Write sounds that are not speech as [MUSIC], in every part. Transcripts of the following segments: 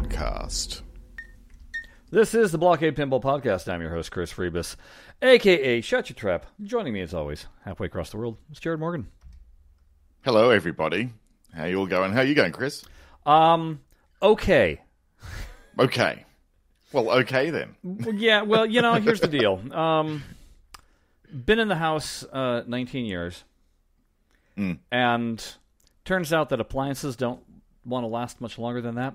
podcast. This is the Blockade Pinball Podcast. I'm your host, Chris Freebus, aka Shut Your Trap. Joining me as always, halfway across the world, is Jared Morgan. Hello, everybody. How you all going? How you going, Chris? Um, okay. Okay. Well, okay then. Yeah, well, you know, here's the deal. Um, been in the house uh, 19 years, Mm. and turns out that appliances don't want to last much longer than that.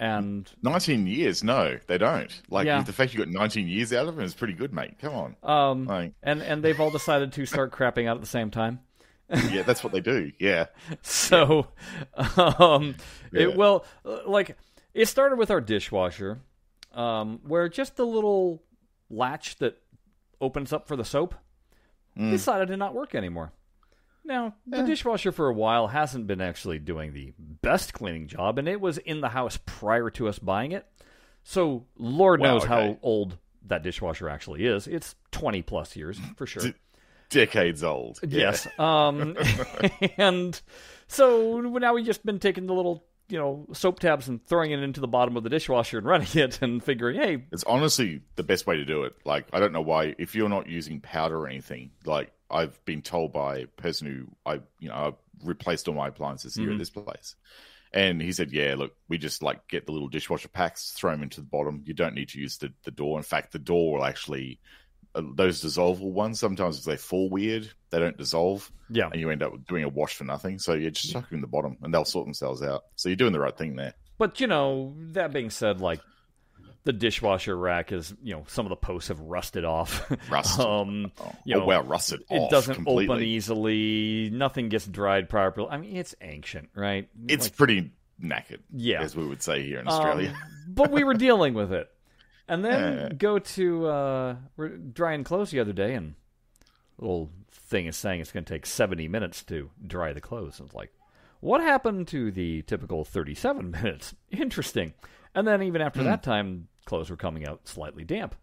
And 19 years? No, they don't. Like, Yeah. the fact you got 19 years out of them is pretty good, mate. Come on. um, Like, and and they've all decided to start crapping out at the same time. [LAUGHS] yeah, that's what they do. Yeah. So, [LAUGHS] um, Yeah. it well, uh, like it started with our dishwasher, um, where just the little latch that opens up for the soap Mm. decided to not work anymore. Now, the dishwasher for a while hasn't been actually doing the best cleaning job, and it was in the house prior to us buying it. So, Lord Wow, knows how old that dishwasher actually is. It's 20 plus years for sure. D- Decades old. Yeah. Yes. Um, [LAUGHS] and so now we've just been taking the little, you know, soap tabs and throwing it into the bottom of the dishwasher and [LAUGHS] running it and figuring, hey, It's honestly the best way to do it. Like, I don't know why, if you're not using powder or anything, like, I've been told by a person who I, you know, I've replaced all my appliances here Mhm. at this place. And he said, yeah, look, we just like get the little dishwasher packs, throw them into the bottom. You don't need to use the, the door. In fact, the door will actually, uh, those dissolvable ones, sometimes if they fall weird, they don't dissolve yeah. and you end up doing a wash for nothing. So you just chuck them in the bottom and they'll sort themselves out. So you're doing the right thing there. But, you know, that being said, like, the dishwasher rack is, you know, some of the posts have rusted off. [LAUGHS] Rusted. um, Oh, you oh, know, wow, rusted it doesn't completely. open easily. Nothing gets dried properly. I mean, it's ancient, right? It's Like, pretty knackered, Yeah. as we would say here in Australia. Um, [LAUGHS] but we were dealing with it. And then Yeah. go to uh, we're drying clothes the other day, and little thing is saying it's going to take seventy minutes to dry the clothes. And it's like, what happened to the typical thirty-seven [LAUGHS] minutes? Interesting. And then even after that time, clothes were coming out slightly damp.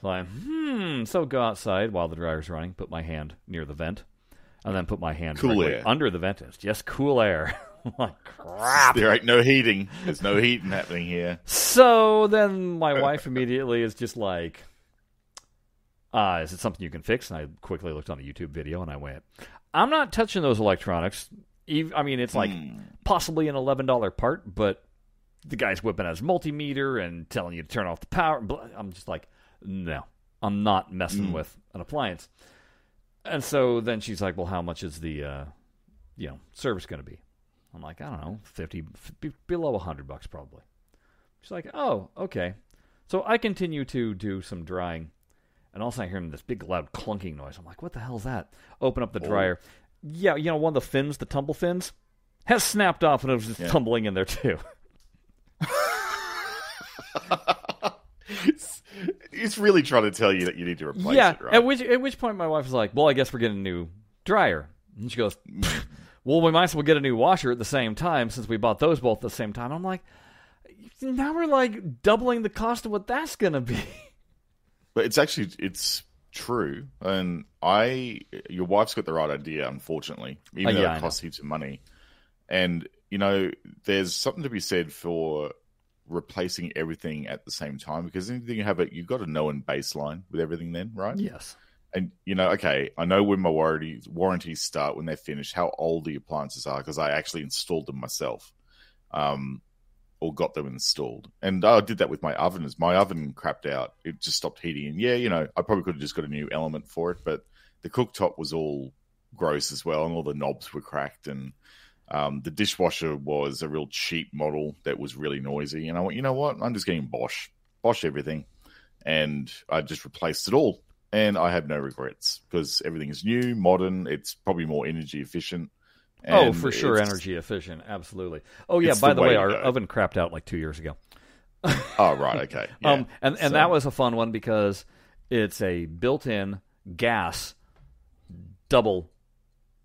So I'm hmm. So go outside while the dryer's running. Put my hand near the vent, and then put my hand Cool air. under the vent. It's just cool air. [LAUGHS] Like crap. There ain't no heating. There's no heating happening here. So then my wife immediately is just like, uh, is it something you can fix? And I quickly looked on a YouTube video and I went, I'm not touching those electronics. I mean, it's like Hmm. possibly an $11 part, but the guy's whipping out his multimeter and telling you to turn off the power. I'm just like, no, I'm not messing Mm. with an appliance. And so then she's like, well, how much is the, uh, you know, service going to be? I'm like, I don't know, 50, b- below 100 bucks probably. She's like, oh, okay. So I continue to do some drying, and all of a sudden I hear this big loud clunking noise. I'm like, what the hell is that? Open up the dryer. Yeah, you know, one of the fins, the tumble fins, has snapped off and it was just Yeah. tumbling in there too. [LAUGHS] [LAUGHS] it's, it's really trying to tell you that you need to replace yeah. it, right? At which at which point my wife was like, well, I guess we're getting a new dryer. And she goes, [LAUGHS] well, we might as well get a new washer at the same time since we bought those both at the same time. I'm like, now we're like doubling the cost of what that's going to be. But it's actually it's true, and I your wife's got the right idea. Unfortunately, even Uh, though yeah, I it costs heaps of money, and you know, there's something to be said for replacing everything at the same time because anything you have it, you've got a known baseline with everything. Then, right? yes. And you know, okay, I know when my warranties warranties start when they're finished, how old the appliances are because I actually installed them myself, um, or got them installed. And I did that with my oven. As my oven crapped out, it just stopped heating. And yeah, you know, I probably could have just got a new element for it, but the cooktop was all gross as well, and all the knobs were cracked, and um, the dishwasher was a real cheap model that was really noisy. And I went, you know what? I'm just getting Bosch, Bosch everything, and I just replaced it all and I have no regrets because everything is new, modern. It's probably more energy efficient. oh, for sure, energy efficient, absolutely. Oh yeah, by the way, way our oven crapped out like two years ago. Oh, right, okay. [LAUGHS] Yeah. Um, and and So- that was a fun one because it's a built-in gas double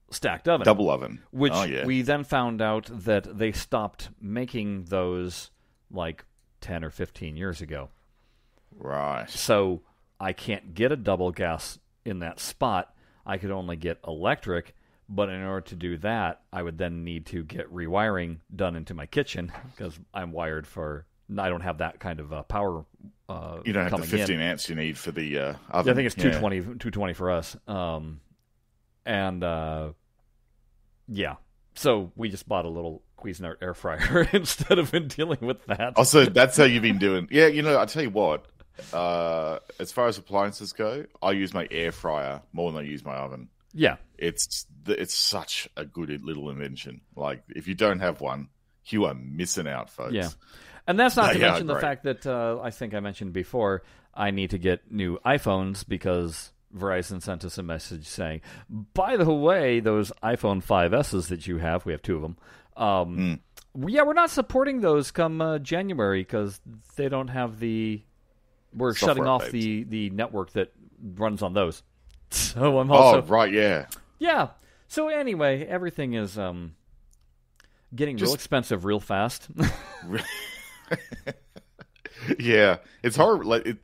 stacked oven, double oven. which oh, yeah. we then found out that they stopped making those like ten or fifteen years ago. right. So I can't get a double gas in that spot. I could only get electric, But in order to do that, I would then need to get rewiring done into my kitchen because I'm wired for. I don't have that kind of uh, power. Uh, You don't have the coming in. 15 amps you need for the uh, oven. Yeah, I think it's Yeah. 220, 220 for us. Um, and uh, yeah, so we just bought a little Cuisinart air fryer [LAUGHS] instead of been dealing with that. Also, that's how you've been doing. Yeah, you know, I tell you what. Uh, as far as appliances go, I use my air fryer more than I use my oven. yeah, It's it's such a good little invention. Like, if you don't have one, you are missing out, folks. Yeah. And that's not to They are mention the fact that uh, I think I mentioned before I need to get new iPhones because Verizon sent us a message saying, by the way, those iPhone 5Ss that you have, we have two of them. Um, we- Yeah, we're not supporting those come uh, January because they don't have the. We're Software shutting off the, the network that runs on those. [LAUGHS] So I'm Oh, also right, yeah. yeah. So anyway, everything is um getting real expensive real fast. [LAUGHS] [LAUGHS] yeah, it's hard. Like it,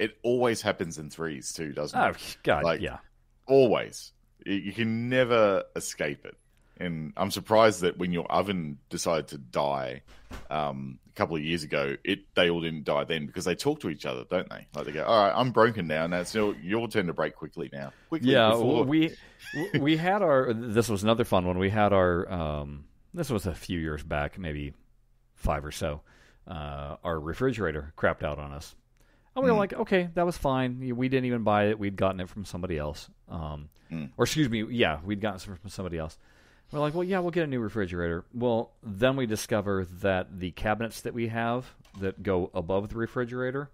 it always happens in threes too, doesn't oh it? Oh god, Like- yeah. Always. You- can never escape it. And I'm surprised that when your oven decided to die um, a couple of years ago, it they all didn't die then because they talk to each other, don't they? Like they go, "All right, I'm broken now. Now it's your, your turn to break quickly now." Quickly Yeah, before we we had our. This was another fun one. We had our. Um, this was a few years back, maybe five or so. Uh, our refrigerator crapped out on us, and we were Mm. like, "Okay, that was fine. We didn't even buy it. We'd gotten it from somebody else." Um, Mm. Or excuse me, yeah, we'd gotten it from somebody else. We're like, "Well, yeah, we'll get a new refrigerator." Well, then we discover that the cabinets that we have that go above the refrigerator,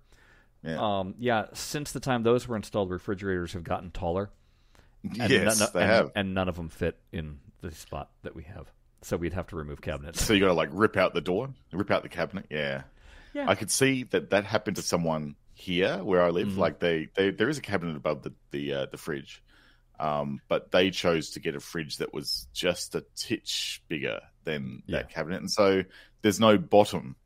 Yeah. um, yeah, since the time those were installed, refrigerators have gotten taller. [LAUGHS] And yes, none, they and, have. and none of them fit in the spot that we have. So we'd have to remove cabinets. So you got to like rip out the door, rip out the cabinet. Yeah, Yeah. I could see that that happened to someone here where I live. Mhm. Like they, they, there is a cabinet above the the uh, the fridge, um, but they chose to get a fridge that was just a titch bigger than Yeah. that cabinet, and so there's no bottom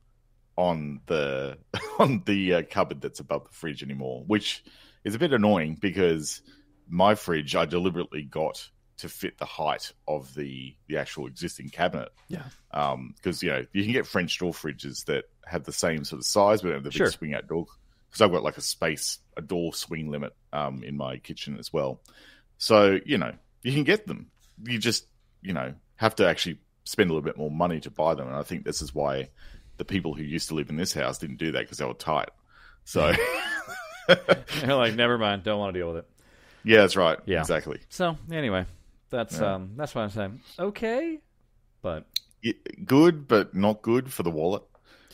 on the [LAUGHS] on the uh, cupboard that's above the fridge anymore, which is a bit annoying because my fridge I deliberately got to fit the height of the the actual existing cabinet Yeah. Um, because you know you can get French door fridges that have the same sort of size, but have the Sure. big swing out door. Because I've got like a space, a door swing limit um, in my kitchen as well. So you know you can get them. You just you know have to actually spend a little bit more money to buy them, and I think this is why the people who used to live in this house didn't do that because they were tight. So [LAUGHS] [LAUGHS] they're like, never mind, don't want to deal with it. yeah, that's right. Yeah. exactly. So anyway, that's Yeah. um that's what I'm saying. Okay, but Good, but not good for the wallet.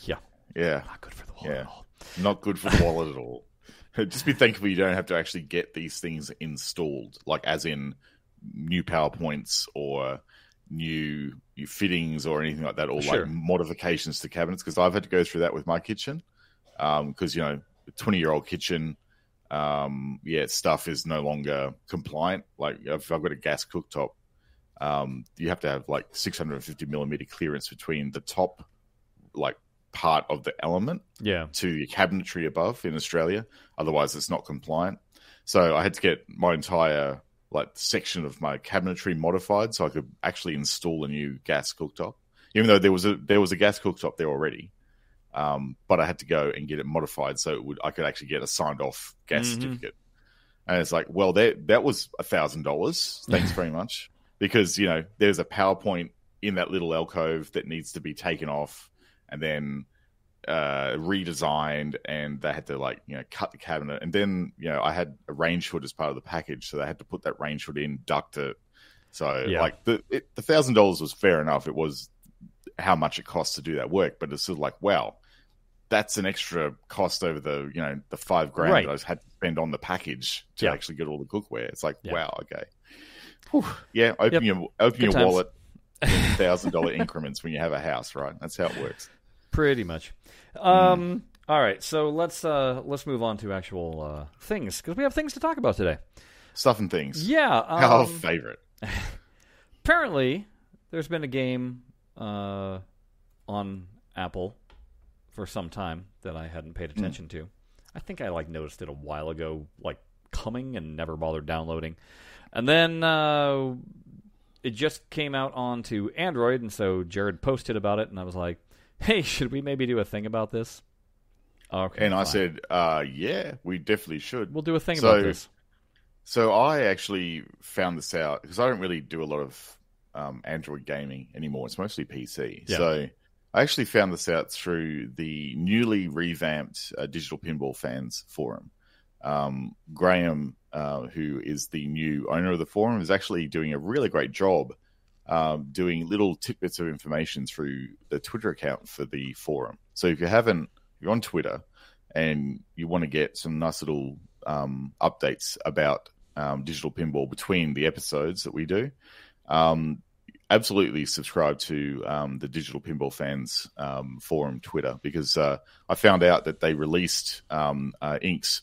yeah, Yeah. not good for the wallet Yeah. Not good for the wallet at all. [LAUGHS] Just be thankful you don't have to actually get these things installed, like as in new PowerPoints or new, new fittings or anything like that, or Sure. like modifications to cabinets. Because I've had to go through that with my kitchen. Because you know, twenty year old kitchen, um, yeah, stuff is no longer compliant. Like if I've got a gas cooktop, um, you have to have like six hundred and fifty millimeter clearance between the top, like part of the element Yeah, to the cabinetry above in Australia. Otherwise, it's not compliant. So I had to get my entire like section of my cabinetry modified so I could actually install a new gas cooktop. Even though there was a there was a gas cooktop there already, um, but I had to go and get it modified so it would I could actually get a signed off gas Mhm. certificate. And it's like, well, that that was a thousand dollars. Thanks very much, [LAUGHS] because you know there's a PowerPoint in that little alcove that needs to be taken off, and then uh, redesigned, and they had to like you know cut the cabinet, and then you know I had a range hood as part of the package, so they had to put that range hood in, duct it. So Yeah. like the it, the thousand dollars was fair enough. It was how much it costs to do that work, but it's sort of like wow. That's an extra cost over the you know the five grand Right. that I had to spend on the package to Yeah. actually get all the cookware. It's like Yeah. wow, okay, Whew. yeah. Open Yep. your open Good your times. wallet thousand dollar increments when you have a house, right? That's how it works. pretty much. Um, all right, so let's uh let's move on to actual uh, things because we have things to talk about today. Stuff and things. Yeah, [LAUGHS] Our um, favorite. [LAUGHS] apparently there's been a game uh, on Apple for some time that I hadn't paid attention to. I think I like noticed it a while ago, like coming and never bothered downloading. And then uh, it just came out onto Android, and so Jared posted about it, and I was like, "Hey, [LAUGHS] should we maybe do a thing about this?" Okay, and I said, uh, "Yeah, we definitely should." "We'll do a thing So- about this." So I actually found this out because I don't really do a lot of um, Android gaming anymore. It's mostly PC. Yeah. So I actually found this out through the newly revamped uh, Digital Pinball Fans forum. Um, Graham, uh, who is the new owner of the forum, is actually doing a really great job um, doing little tidbits of information through the Twitter account for the forum. So if you haven't, you're on Twitter and you want to get some nice little um, updates about um, digital pinball between the episodes that we do, um, absolutely subscribe to um, the Digital Pinball Fans um, forum Twitter because uh, I found out that they released uh, inks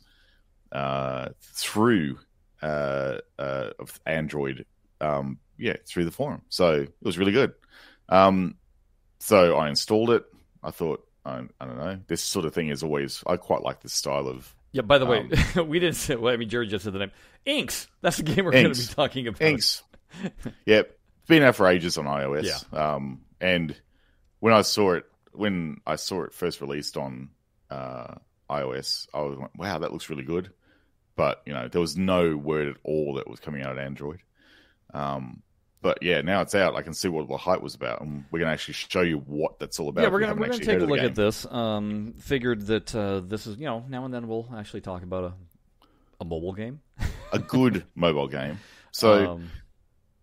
uh, through uh, uh, of Android, um, yeah, through the forum. So it was really good. Um, so I installed it. I thought, I, I don't know, this sort of thing is always. I quite like this style of Yeah. By the way, um, [LAUGHS] we didn't say. Well, I mean, Jared just said the name. Inks. That's the game we're going to be talking about. Inks. [LAUGHS] yep, been out for ages on iOS. Um, and when I saw it, when I saw it first released on uh, iOS, I was like, "Wow, that looks really good." But you know, there was no word at all that was coming out of Android. Um, but yeah, now it's out. I can see what the hype was about, and we're going to actually show you what that's all about. Yeah, we're gonna we're gonna take a look at this. Um, figured that uh, this is you know now and then we'll actually talk about a a mobile game. A good [LAUGHS] mobile game. So um,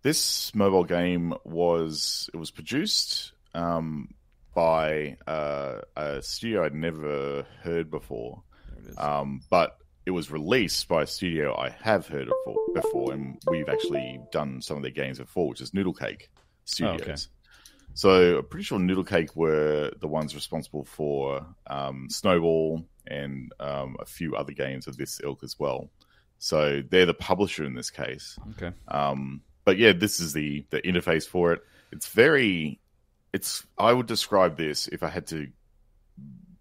this mobile game was it was produced um, by uh, a studio I'd never heard before, there it is. um, but it was released by a studio I have heard of for- before, and we've actually done some of their games before, which is Noodlecake Studios. okay. So I'm pretty sure Noodlecake were the ones responsible for um, Snowball and um, a few other games of this ilk as well. So they're the publisher in this case. okay. Um, but yeah, this is the the interface for it. It's very, it's. I would describe this if I had to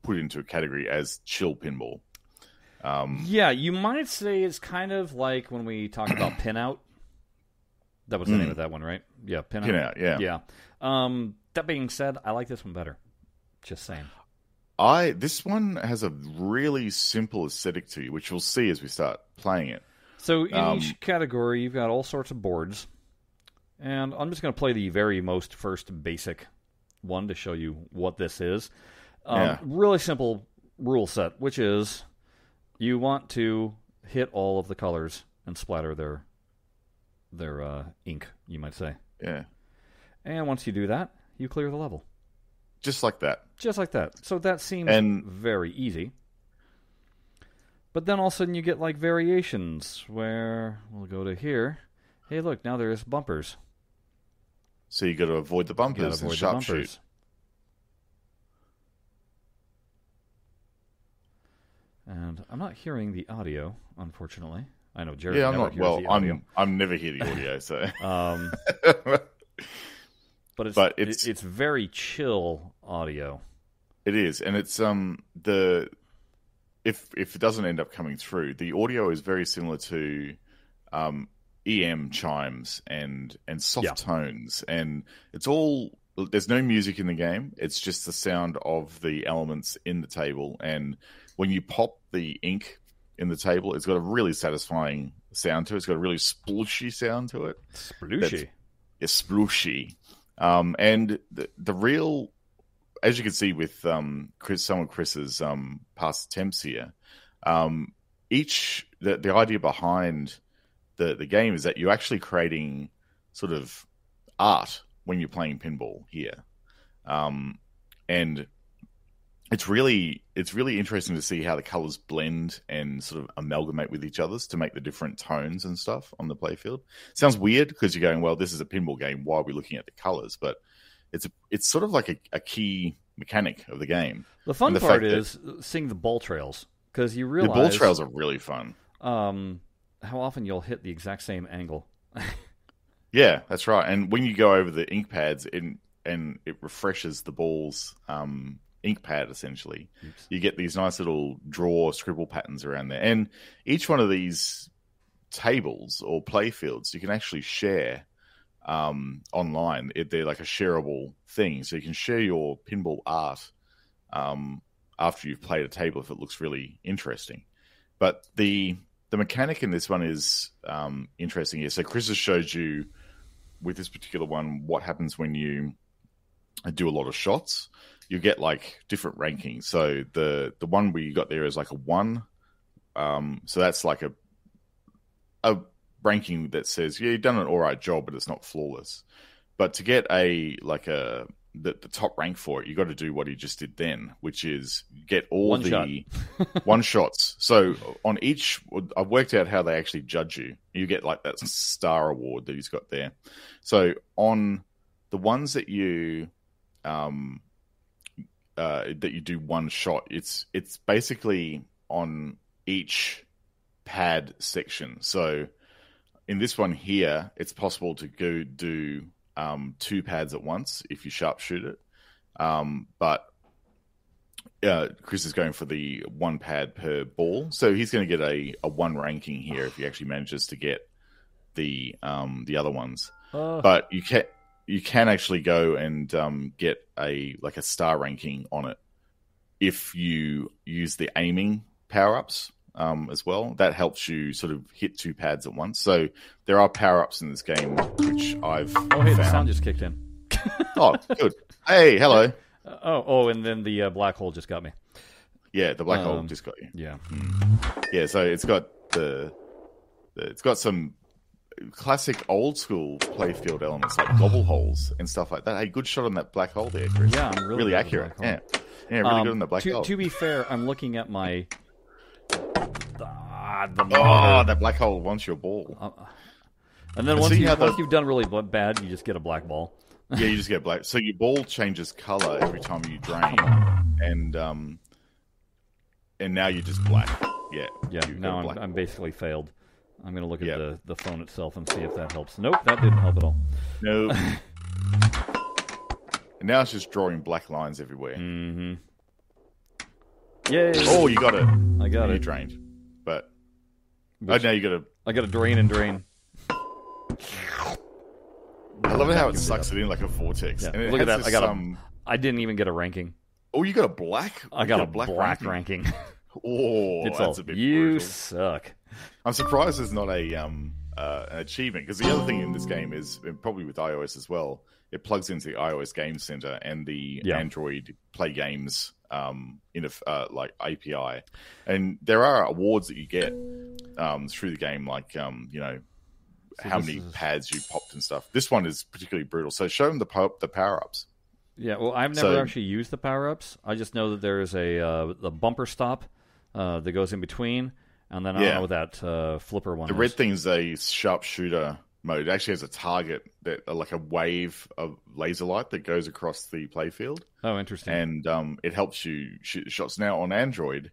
put it into a category as chill pinball. Um, Yeah, you might say it's kind of like when we talk about [CLEARS THROAT] Pinout. That was the name Mm. of that one, right? Yeah, Pinout. pin out, yeah. Yeah. Um, that being said, I like this one better. Just saying. I this one has a really simple aesthetic to you, which we'll see as we start playing it. So in Um, each category, you've got all sorts of boards, and I'm just going to play the very most first basic one to show you what this is. Um, Yeah. Really simple rule set, which is you want to hit all of the colors and splatter their their uh, ink, you might say. Yeah, And once you do that, you clear the level. just like that. Just like that. So that seems And- very easy. But then all of a sudden you get like variations where we'll go to here. Hey, look, now there's bumpers. So you got to avoid the bumpers and sharpshoot. And I'm not hearing the audio, unfortunately. I know Jared Yeah, I'm never not. Well. I'm. I'm never hear the audio, so. [LAUGHS] Um, but it's, But it's- it's very chill audio. It is, and it's um the if if it doesn't end up coming through, the audio is very similar to um EM chimes and and soft Yeah. tones, and it's all there's no music in the game. It's just the sound of the elements in the table, and when you pop the ink in the table, it's got a really satisfying sound to it. It's got a really splooshy sound to it. Splooshy. It's splooshy. Um, and the the real, as you can see with um, Chris, some of Chris's um, past attempts here, um, each the the idea behind the the game is that you're actually creating sort of art when you're playing pinball here, um, and it's really it's really interesting to see how the colors blend and sort of amalgamate with each others to make the different tones and stuff on the playfield. Sounds weird because you're going, well, this is a pinball game. Why are we looking at the colors? But it's a, it's sort of like a, a key mechanic of the game. The fun the part is that- is seeing the ball trails because you realize The ball trails are really fun. um, how often you'll hit the exact same angle. [LAUGHS] Yeah, that's right. And when you go over the ink pads, and and it refreshes the ball's um, ink pad essentially. Oops. You get these nice little draw scribble patterns around there, and each one of these tables or play fields you can actually share um, online. It, they're like a shareable thing, so you can share your pinball art um, after you've played a table if it looks really interesting. But the the mechanic in this one is um, interesting here. So Chris has showed you with this particular one what happens when you do a lot of shots. You get like different rankings. So the the one we got there is like a one. Um, so that's like a a ranking that says yeah you've done an all right job, but it's not flawless. But to get a like a the, the top rank for it, you got to do what he just did then, which is get all One the [LAUGHS] one shots. So on each, I've worked out how they actually judge you. You get like that star award that he's got there. So on the ones that you um uh, that you do one shot, it's it's basically on each pad section. So in this one here, it's possible to go do um, two pads at once if you sharpshoot it. Um, but uh, Chris is going for the one pad per ball, so he's going to get a, a one ranking here if he actually manages to get the um, the other ones. Uh, But you can you can actually go and um, get a like a star ranking on it if you use the aiming power ups um, as well. That helps you sort of hit two pads at once. So there are power ups in this game which I've oh, hey, the sound just kicked in. Oh, good. Hey, hello. Uh, oh, oh, and then the uh, black hole just got me. Yeah, the black hole Um, just got you. Yeah. Yeah, so it's got the, the it's got some classic old school playfield elements like gobble holes and stuff like that. Hey, good shot on that black hole there, Chris. Yeah, I'm really, really accurate. Yeah, yeah, really Um, good on the black to, hole. to be fair, I'm looking at my. Ah, the Oh, that black hole wants your ball. and then once, see you, the- once you've done really bad, you just get a black ball. yeah, you just get black. So your ball changes color every time you drain, and um, and now you're just black. Yeah, Yeah, now I'm, I'm basically failed. I'm going to look at Yeah. the, the phone itself and see if that helps. Nope, that didn't help at all. Nope. and [LAUGHS] now it's just drawing black lines everywhere. Mm-hmm. Yay! Oh, you got it. I got you it. drained, but Which- oh, now you got to. I got to drain and drain. I love how it Vacuumed it sucks it in like a vortex. Yeah, look at that. I got a- um, I didn't even get a ranking. Oh, you got a black. I You got, a black, ranking. ranking. [LAUGHS] Oh, it's that's all, a bit you brutal. suck. I'm surprised there's not a um uh, an achievement because the other thing in this game is probably with iOS as well. It plugs into the iOS Game Center and the Yeah. Android Play Games um in a uh, like API, and there are awards that you get um through the game, like um you know So how many is- pads you popped and stuff. This one is particularly brutal. So show them the po- the power ups. Yeah, well, I've never So- actually used the power ups. I just know that there is a uh, the bumper stop uh, that goes in between, and then I Yeah. don't know that uh, flipper one The is. red thing is a sharpshooter mode. It actually has a target that like a wave of laser light that goes across the playfield. oh, interesting. and um, it helps you shoot shots. Now on Android,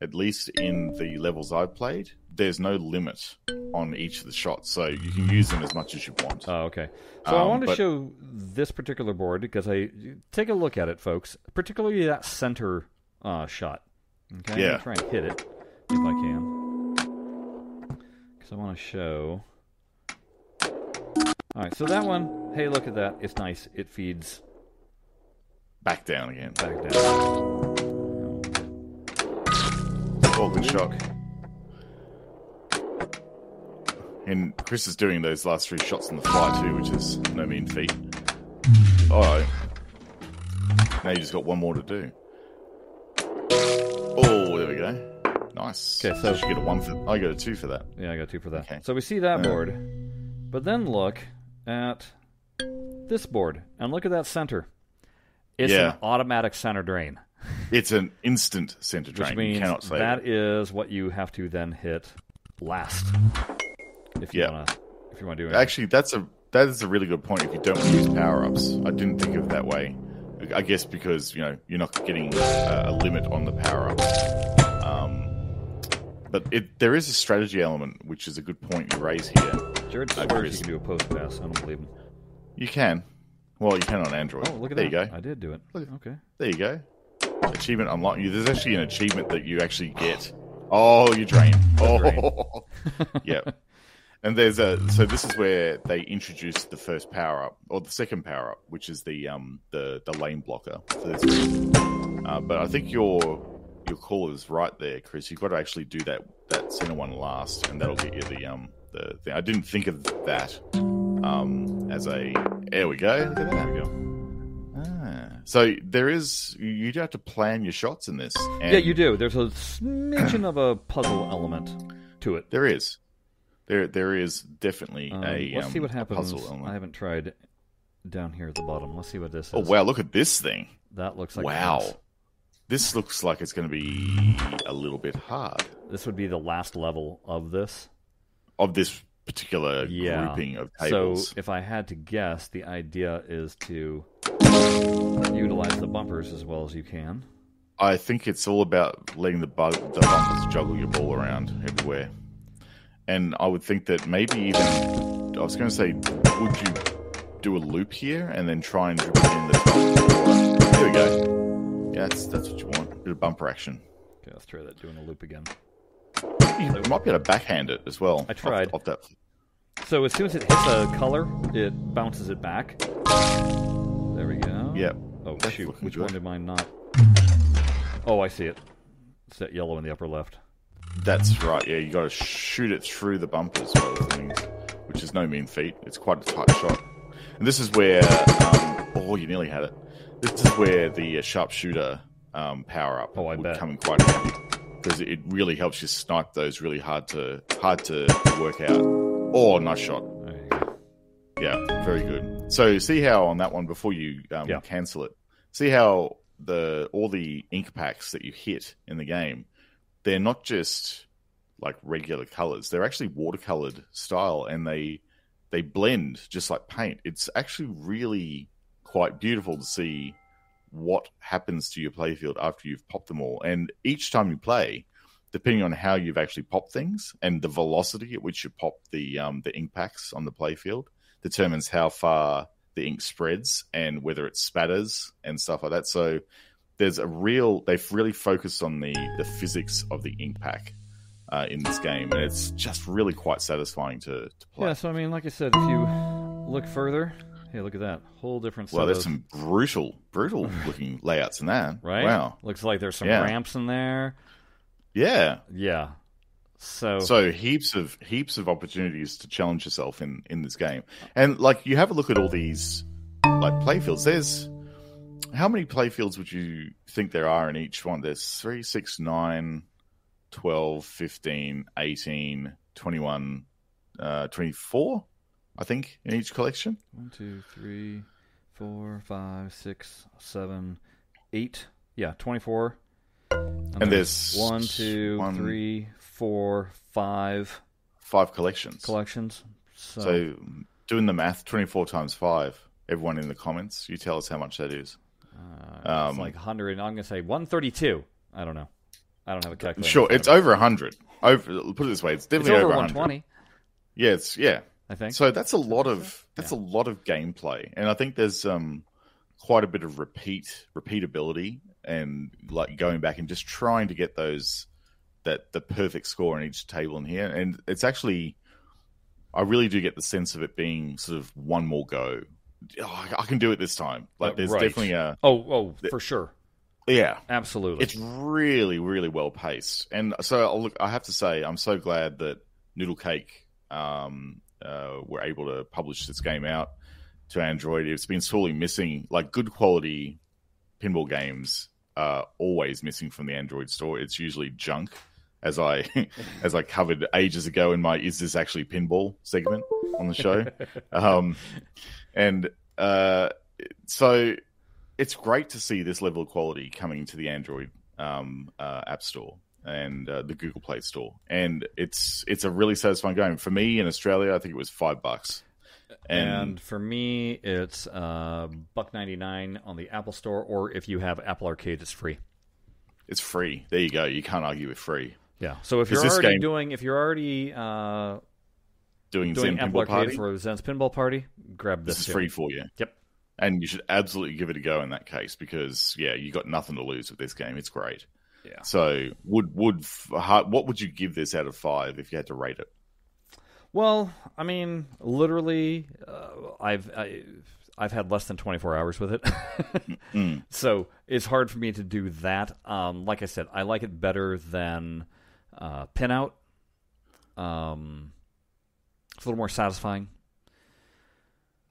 at least in the levels I've played, there's no limit on each of the shots, so you can use them as much as you want. Oh, okay. So I want to but- show this particular board because I take a look at it, folks. Particularly that center uh, shot. Okay, I'm Yeah. gonna try and hit it if I can, because I want to show. All right, so that one. Hey, look at that. It's nice. It feeds Back down again. back down. Oh, good shot. And Chris is doing those last three shots on the fly too, which is no mean feat. All right. Now you just got one more to do. Nice. Okay, so- I should get a one for. I got a two for that. Yeah, I got two for that. Okay. So we see that Uh. board, but then look at this board and look at that center. It's Yeah. an automatic center drain, It's an instant center which drain. you means that it. is what you have to then hit last. If you Yeah. wanna, if you want to do it. Actually, that's a that is a really good point. If you don't use power ups, I didn't think of it that way. I guess because you know you're not getting uh, a limit on the power ups. But it there is a strategy element, which is a good point you raise here. Jared swears you can do a post pass. I don't believe him. You can, well, you can on Android. Oh, look at there that! you go. I did do it. Look. Okay. There you go. Achievement unlocked. There's actually an achievement that you actually get. Oh, you drain. [LAUGHS] Oh, [LAUGHS] [LAUGHS] yeah. And there's a so this is where they introduced the first power up or the second power up, which is the um the the lane blocker. So uh, but I think your your call is right there, Chris. You've got to actually do that that center one last, and that'll get you the um the thing. I didn't think of that um as a there we go. Look at that. There we go. Ah. So there is you do have to plan your shots in this. And Yeah, you do. There's a smidgen of a puzzle element to it. There is. There there is definitely Um, a let's see um, what happens. puzzle element. I haven't tried down here at the bottom. Let's see what this is. Oh wow! Look at this thing. That looks like wow, this. This looks like it's going to be a little bit hard This would be the last level of this. of this particular Yeah. grouping of tables. So if I had to guess, the idea is to utilize the bumpers as well as you can. I think it's all about letting the, bu- the bumpers juggle your ball around everywhere. And I would think that maybe even I was going to say, would you do a loop here and then try and dribble in the top? There we go. Yeah, that's that's what you want. A bit of bumper action. Okay, let's try that doing a loop again. You might be able to backhand it as well. I tried. Off, off that. So as soon as it hits a color, it bounces it back. There we go. Yeah. Oh That's shoot! Which good. one did mine not? Oh, I see it. It's that yellow in the upper left. That's right. Yeah, you got to shoot it through the bumpers, things, which is no mean feat. It's quite a tight shot. And this is where, um, oh, you nearly had it. This is where the uh, sharpshooter um, power up Oh, I would bet. come in quite handy because it really helps you snipe those really hard to hard to work out. Oh, nice shot. There you go. Yeah, very good. So see how on that one before you um, Yeah. cancel it, see how the all the ink packs that you hit in the game, they're not just like regular colors. They're actually watercolored style, and they they blend just like paint. It's actually really quite beautiful to see what happens to your playfield after you've popped them all. And each time you play, depending on how you've actually popped things and the velocity at which you pop the um, the ink packs on the playfield, determines how far the ink spreads and whether it spatters and stuff like that. So there's a real they've really focused on the the physics of the ink pack uh, in this game, and it's just really quite satisfying to, to play. Yeah. So I mean, like I said, if you look further, hey, look at that whole different. well, there's of- some brutal, brutal looking [LAUGHS] layouts in that. right. Wow. Looks like there's some Yeah. ramps in there. Yeah. Yeah. So, So heaps of heaps of opportunities to challenge yourself in in this game, and like you have a look at all these like playfields. There's how many playfields would you think there are in each one? There's 3, 6, 9, 12, 15, 18, 21, uh, 24, I think, in each collection. one, two, three, four, five, six, seven, eight. Yeah, twenty-four. And, And there's one, two, one- three, four, five Five collections. collections. So, So doing the math, 24 times 5. Everyone in the comments, you tell us how much that is. uh, um, it's like hundred. I'm gonna say one thirty-two. I don't know. I don't have a calculator. Sure, it's over 100. Over, put it this way, it's It's definitely over over, one 100. Yeah, it's yeah. I think. So that's a lot of that's a lot of gameplay, and I think there's um quite a bit of repeat repeatability and like going back and just trying to get those that the perfect score in each table in here, and it's actually I really do get the sense of it being sort of one more go. Oh, I I can do it this time. Like Uh, there's right. definitely a oh, oh, for sure, yeah. absolutely. It's really, really well paced, and so I'll look. I have to say, I'm so glad that Noodlecake um, uh, were able to publish this game out to Android. It's been sorely missing, like good quality pinball games are always missing from the Android store. It's usually junk, as I [LAUGHS] as I covered ages ago in my "Is this actually pinball?" segment on the show, [LAUGHS] um, and uh, so it's great to see this level of quality coming to the Android um, uh, App Store and uh, the Google Play Store, and it's it's a really satisfying game for me in Australia. I think it was five bucks, and, and, for me, it's uh, buck ninety nine on the Apple Store, or if you have Apple Arcade, it's free. it's free. There you go. You can't argue with free. Yeah. So if you're already game- doing, if you're already uh, Doing, doing Zen Apple Pinball Arcade Party, for Zen's Pinball Party, grab this. this is too. free for you. Yep. And you should absolutely give it a go in that case because yeah, you got nothing to lose with this game. It's great. Yeah. So would would what would you give this out of five if you had to rate it? Well, I mean, literally, uh, I've I, I've had less than 24 hours with it, [LAUGHS] Mm. so it's hard for me to do that. Um, like I said, I like it better than uh, Pinout. Um, it's a little more satisfying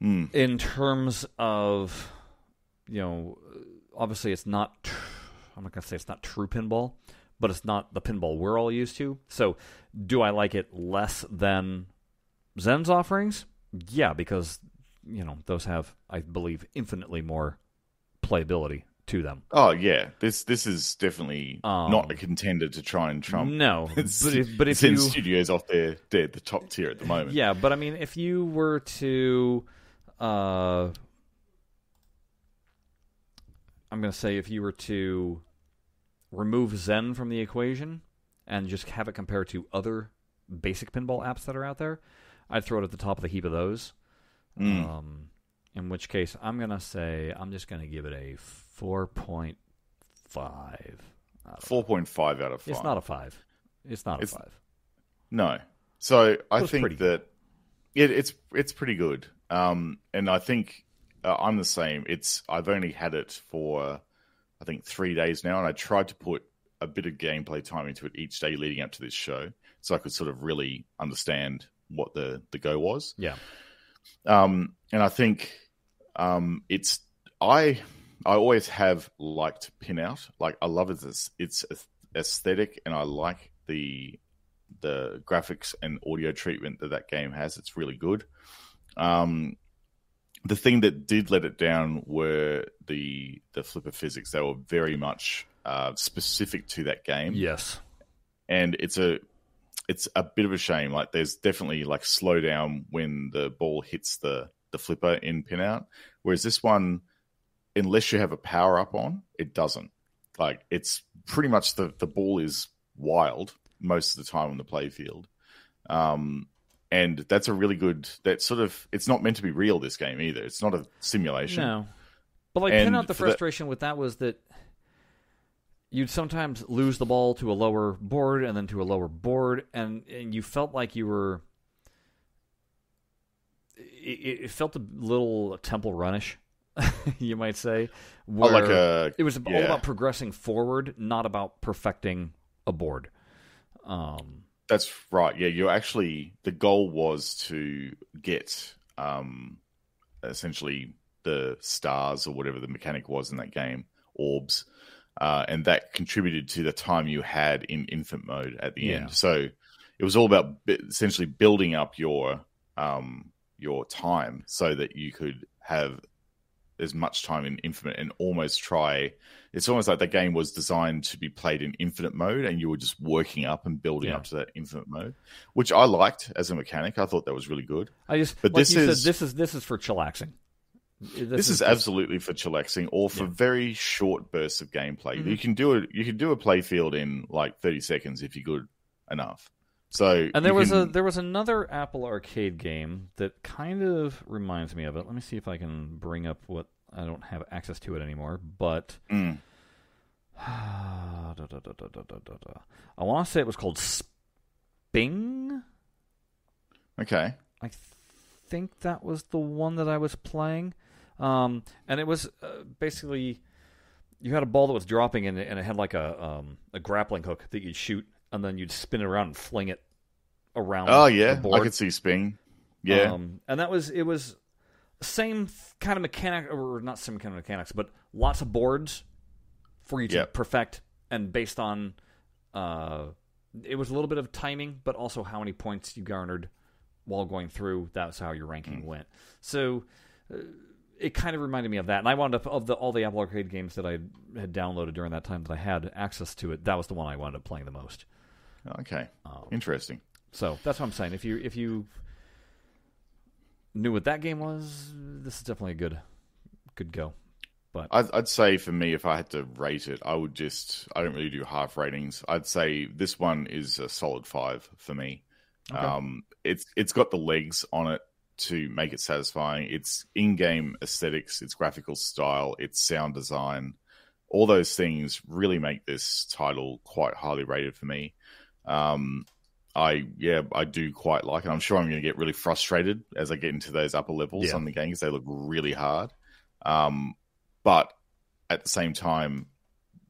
Mm. in terms of, you know, obviously it's not. I'm not gonna say it's not true pinball, but it's not the pinball we're all used to. So, do I like it less than Zen's offerings? Yeah, because you know those have, I believe, infinitely more playability to them. Oh yeah, this this is definitely Um, not a contender to try and trump. No, [LAUGHS] It's, but if, but if Zen you Studios off their, their the top tier at the moment. Yeah, but I mean, if you were to, uh, I'm going to say if you were to remove Zen from the equation and just have it compared to other basic pinball apps that are out there, I'd throw it at the top of the heap of those. Mm. Um, in which case, I'm going to say I'm just going to give it a 4.5. Four point five out of five. It's not a five. It's not a It's- five. No. So I think that it, it's it's pretty good. Um, and I think uh, I'm the same. It's I've only had it for I think three days now, and I tried to put a bit of gameplay time into it each day leading up to this show, so I could sort of really understand what the the go was. Yeah. Um, and I think um, it's I I always have liked Pinout. Like I love its its aesthetic, and I like the the graphics and audio treatment that that game has. It's really good. Um, the thing that did let it down were the the flipper physics. They were very much uh, specific to that game Yes. and it's a it's a bit of a shame. Like there's definitely like slow down when the ball hits the the flipper in pinout, whereas this one, unless you have a power up on, it doesn't. Like it's pretty much the the ball is wild most of the time on the playfield. Um, and that's a really good. That sort of it's not meant to be real. This game either. It's not a simulation. No. But like And out the for that- frustration with that was that you'd sometimes lose the ball to a lower board and then to a lower board and, and you felt like you were it, it felt a little temple runish [LAUGHS] you might say Oh, like a it was all about progressing forward not about perfecting a board um That's right. Yeah, you're actually the goal was to get um essentially the stars or whatever the mechanic was in that game, orbs. Uh, and that contributed to the time you had in infinite mode at the Yeah. end. So it was all about essentially building up your um your time so that you could have as much time in infinite and almost try it's almost like that game was designed to be played in infinite mode and you were just working up and building Yeah. up to that infinite mode which i liked as a mechanic i thought that was really good i just But like this is- said this is this is for chillaxing this, is, absolutely for chillaxing or for Yeah. very short bursts of gameplay Mhm. you can do it you can do a playfield in like 30 seconds if you're good enough so And there was a there was another Apple Arcade game that kind of reminds me of it. Let me see if I can bring up what I don't have access to it anymore, but Mm. Da, da, da. I want to say it was called Sping. okay I think that was the one that I was playing, um, and it was uh, basically you had a ball that was dropping and it, and it had like a um, a grappling hook that you'd shoot, and then you'd spin it around and fling it around. oh yeah i could see sping yeah Um, and that was it was same kind of mechanic or not same kind of mechanics, but lots of boards for you to Yep. perfect and based on uh it was a little bit of timing, but also how many points you garnered while going through. That's how your ranking went. So uh, it kind of reminded me of that, and I wound up of the all the Apple Arcade games that I had downloaded during that time that I had access to it. That was the one I wound up playing the most. Okay Um, interesting so that's what I'm saying. If you if you knew what that game was, this is definitely a good good go. I'd, I'd say for me, if I had to rate it, I would just, I don't really do half ratings. I'd say this one is a solid five for me. Okay. Um, it's It's got the legs on it to make it satisfying. It's in game aesthetics, its graphical style, its sound design. All those things really make this title quite highly rated for me. Um, I yeah, I do quite like it. I'm sure I'm going to get really frustrated as I get into those upper levels Yeah. on the game because they look really hard. Um, but at the same time,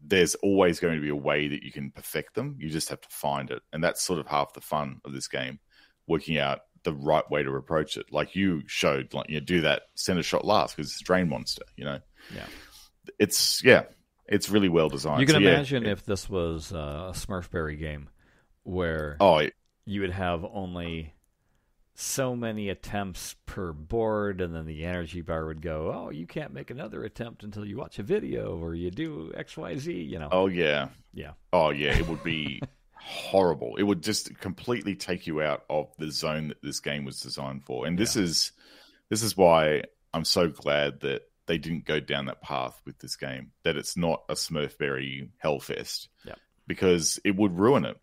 there's always going to be a way that you can perfect them. You just have to find it, and that's sort of half the fun of this game, working out the right way to approach it. Like you showed, like you know, do that center shot last because it's a drain monster. You know, Yeah. it's yeah, it's really well designed. You can So, yeah, imagine if this was uh, a Smurfberry game where oh it- you would have only so many attempts per board, and then the energy bar would go, "Oh, you can't make another attempt until you watch a video or you do X, Y, Z." You know? oh yeah, Yeah. Oh yeah, it would be [LAUGHS] horrible. It would just completely take you out of the zone that this game was designed for. And this is this is why I'm so glad that they didn't go down that path with this game. That it's not a Smurfberry hellfest. Yeah. Because it would ruin it.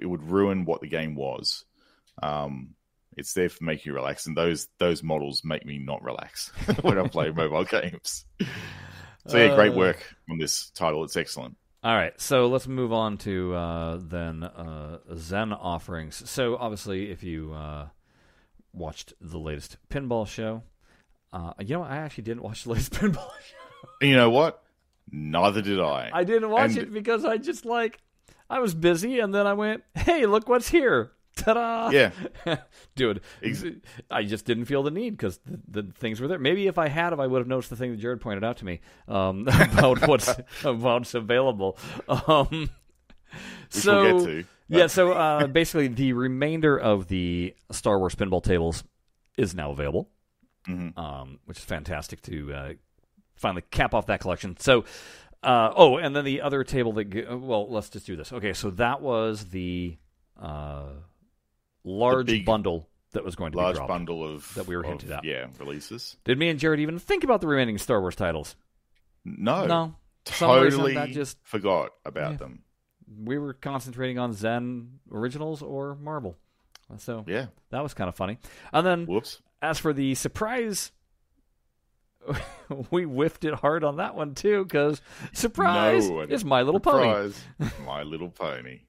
It would ruin what the game was. Um, it's there for making you relax, and those those models make me not relax [LAUGHS] when I play [LAUGHS] mobile games. So yeah, great Uh, work on this title. It's excellent. All right, so let's move on to uh, then uh, Zen offerings. So obviously, if you uh, watched the latest pinball show, uh, you know, I actually didn't watch the latest [LAUGHS] pinball show. You know what? Neither did I. I didn't watch And- it because I just like I was busy, and then I went, "Hey, look what's here!" Ta-da! Yeah. [LAUGHS] dude, Ex- I just didn't feel the need because the, the things were there. Maybe if I had, if I would have noticed the thing that Jared pointed out to me um, [LAUGHS] about what's [LAUGHS] about available. Um, Which so we'll get to. yeah, so uh, basically, the remainder of the Star Wars pinball tables is now available, Mhm. um, which is fantastic to uh, finally cap off that collection. So, uh, oh, and then the other table that, g- well, let's just do this. Okay, so that was the uh, large big- bundle that was going to be large dropped. bundle of that we were of, hinted at. Yeah, releases. Did me and Jared even think about the remaining Star Wars titles? No, No. some reason totally that just- forgot about Yeah. them. We were concentrating on Zen originals or Marvel. So Yeah. that was kind of funny. And then Whoops. as for the surprise, [LAUGHS] we whiffed it hard on that one too because surprise No, I is My Little Pony. Surprise. My Little Pony.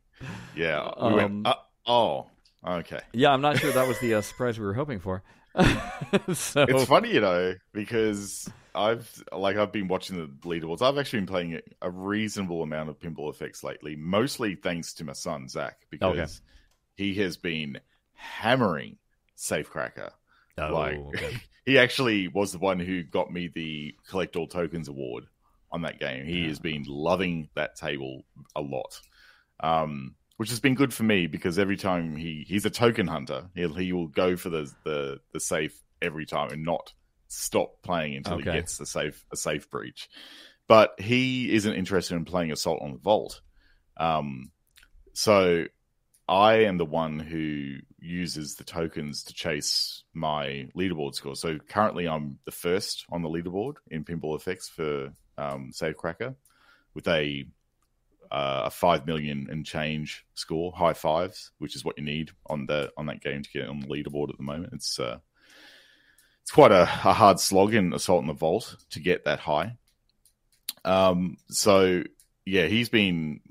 Yeah. We Um, went, uh, oh, okay. Yeah, I'm not sure that was the uh, surprise we were hoping for. [LAUGHS] so It's funny, you know, because I've like I've been watching the leaderboards. I've actually been playing a reasonable amount of pinball effects lately, mostly thanks to my son Zach because Okay. he has been hammering Safecracker. oh, like okay. [LAUGHS] he actually was the one who got me the collect all tokens award on that game. He Yeah. has been loving that table a lot, um, which has been good for me because every time he he's a token hunter, he'll, he will go for the the the safe every time and not stop playing until Okay. he gets a safe a safe breach. But he isn't interested in playing assault on the vault. Um, so I am the one who uses the tokens to chase my leaderboard score. So currently, I'm the first on the leaderboard in pinball effects for um, Safecracker with a uh, a five million and change score, high fives, which is what you need on the on that game to get on the leaderboard at the moment. It's uh, it's quite a, a hard slog in Assault in the Vault to get that high. Um, so yeah, he's been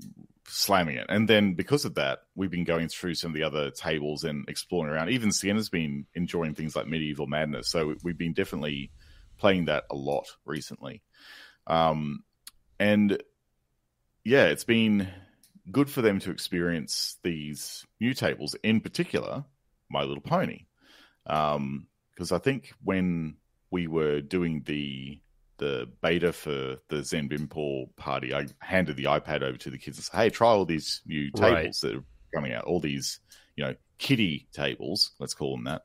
slamming it. And then because of that, we've been going through some of the other tables and exploring around. Even Sienna's been enjoying things like Medieval Madness. So we've been definitely playing that a lot recently. Um, and yeah, it's been good for them to experience these new tables, in particular, My Little Pony. Um, because I think when we were doing the the beta for the Zen Pinball Party, I handed the iPad over to the kids and said, "Hey, try all these new Right. tables that are coming out. All these, you know, kiddie tables. Let's call them that."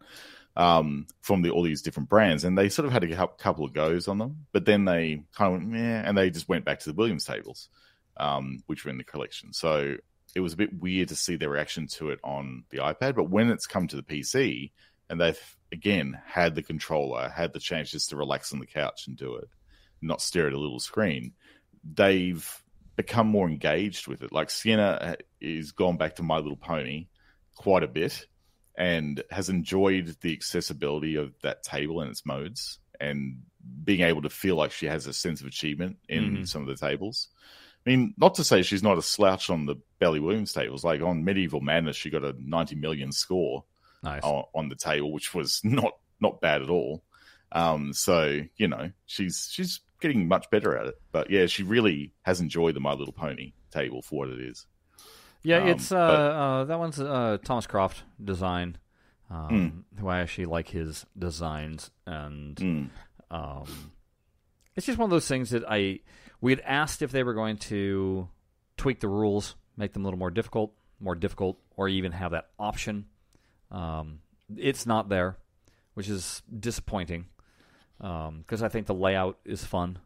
Um, from the all these different brands, and they sort of had a couple of goes on them, but then they kind of went, and they just went back to the Williams tables, um, which were in the collection. So it was a bit weird to see their reaction to it on the iPad, but when it's come to the PC, and they've again had the controller, had the chance just to relax on the couch and do it, not stare at a little screen, they've become more engaged with it. Like Sienna is gone back to My Little Pony quite a bit and has enjoyed the accessibility of that table and its modes and being able to feel like she has a sense of achievement in Mhm. some of the tables. I mean, not to say she's not a slouch on the Bally Williams tables. Like on Medieval Madness, she got a 90 million score Nice. on, on the table, which was [LAUGHS] not not bad at all. Um, so you know, she's she's getting much better at it. But yeah, she really has enjoyed the My Little Pony table for what it is. Yeah, Um, it's uh, but- uh that one's uh Thomas Croft design. Um, Hmm. who I actually like his designs and Mm. um it's just one of those things that I we had asked if they were going to tweak the rules, make them a little more difficult, more difficult, or even have that option. Um, it's not there, which is disappointing because I think the layout is fun.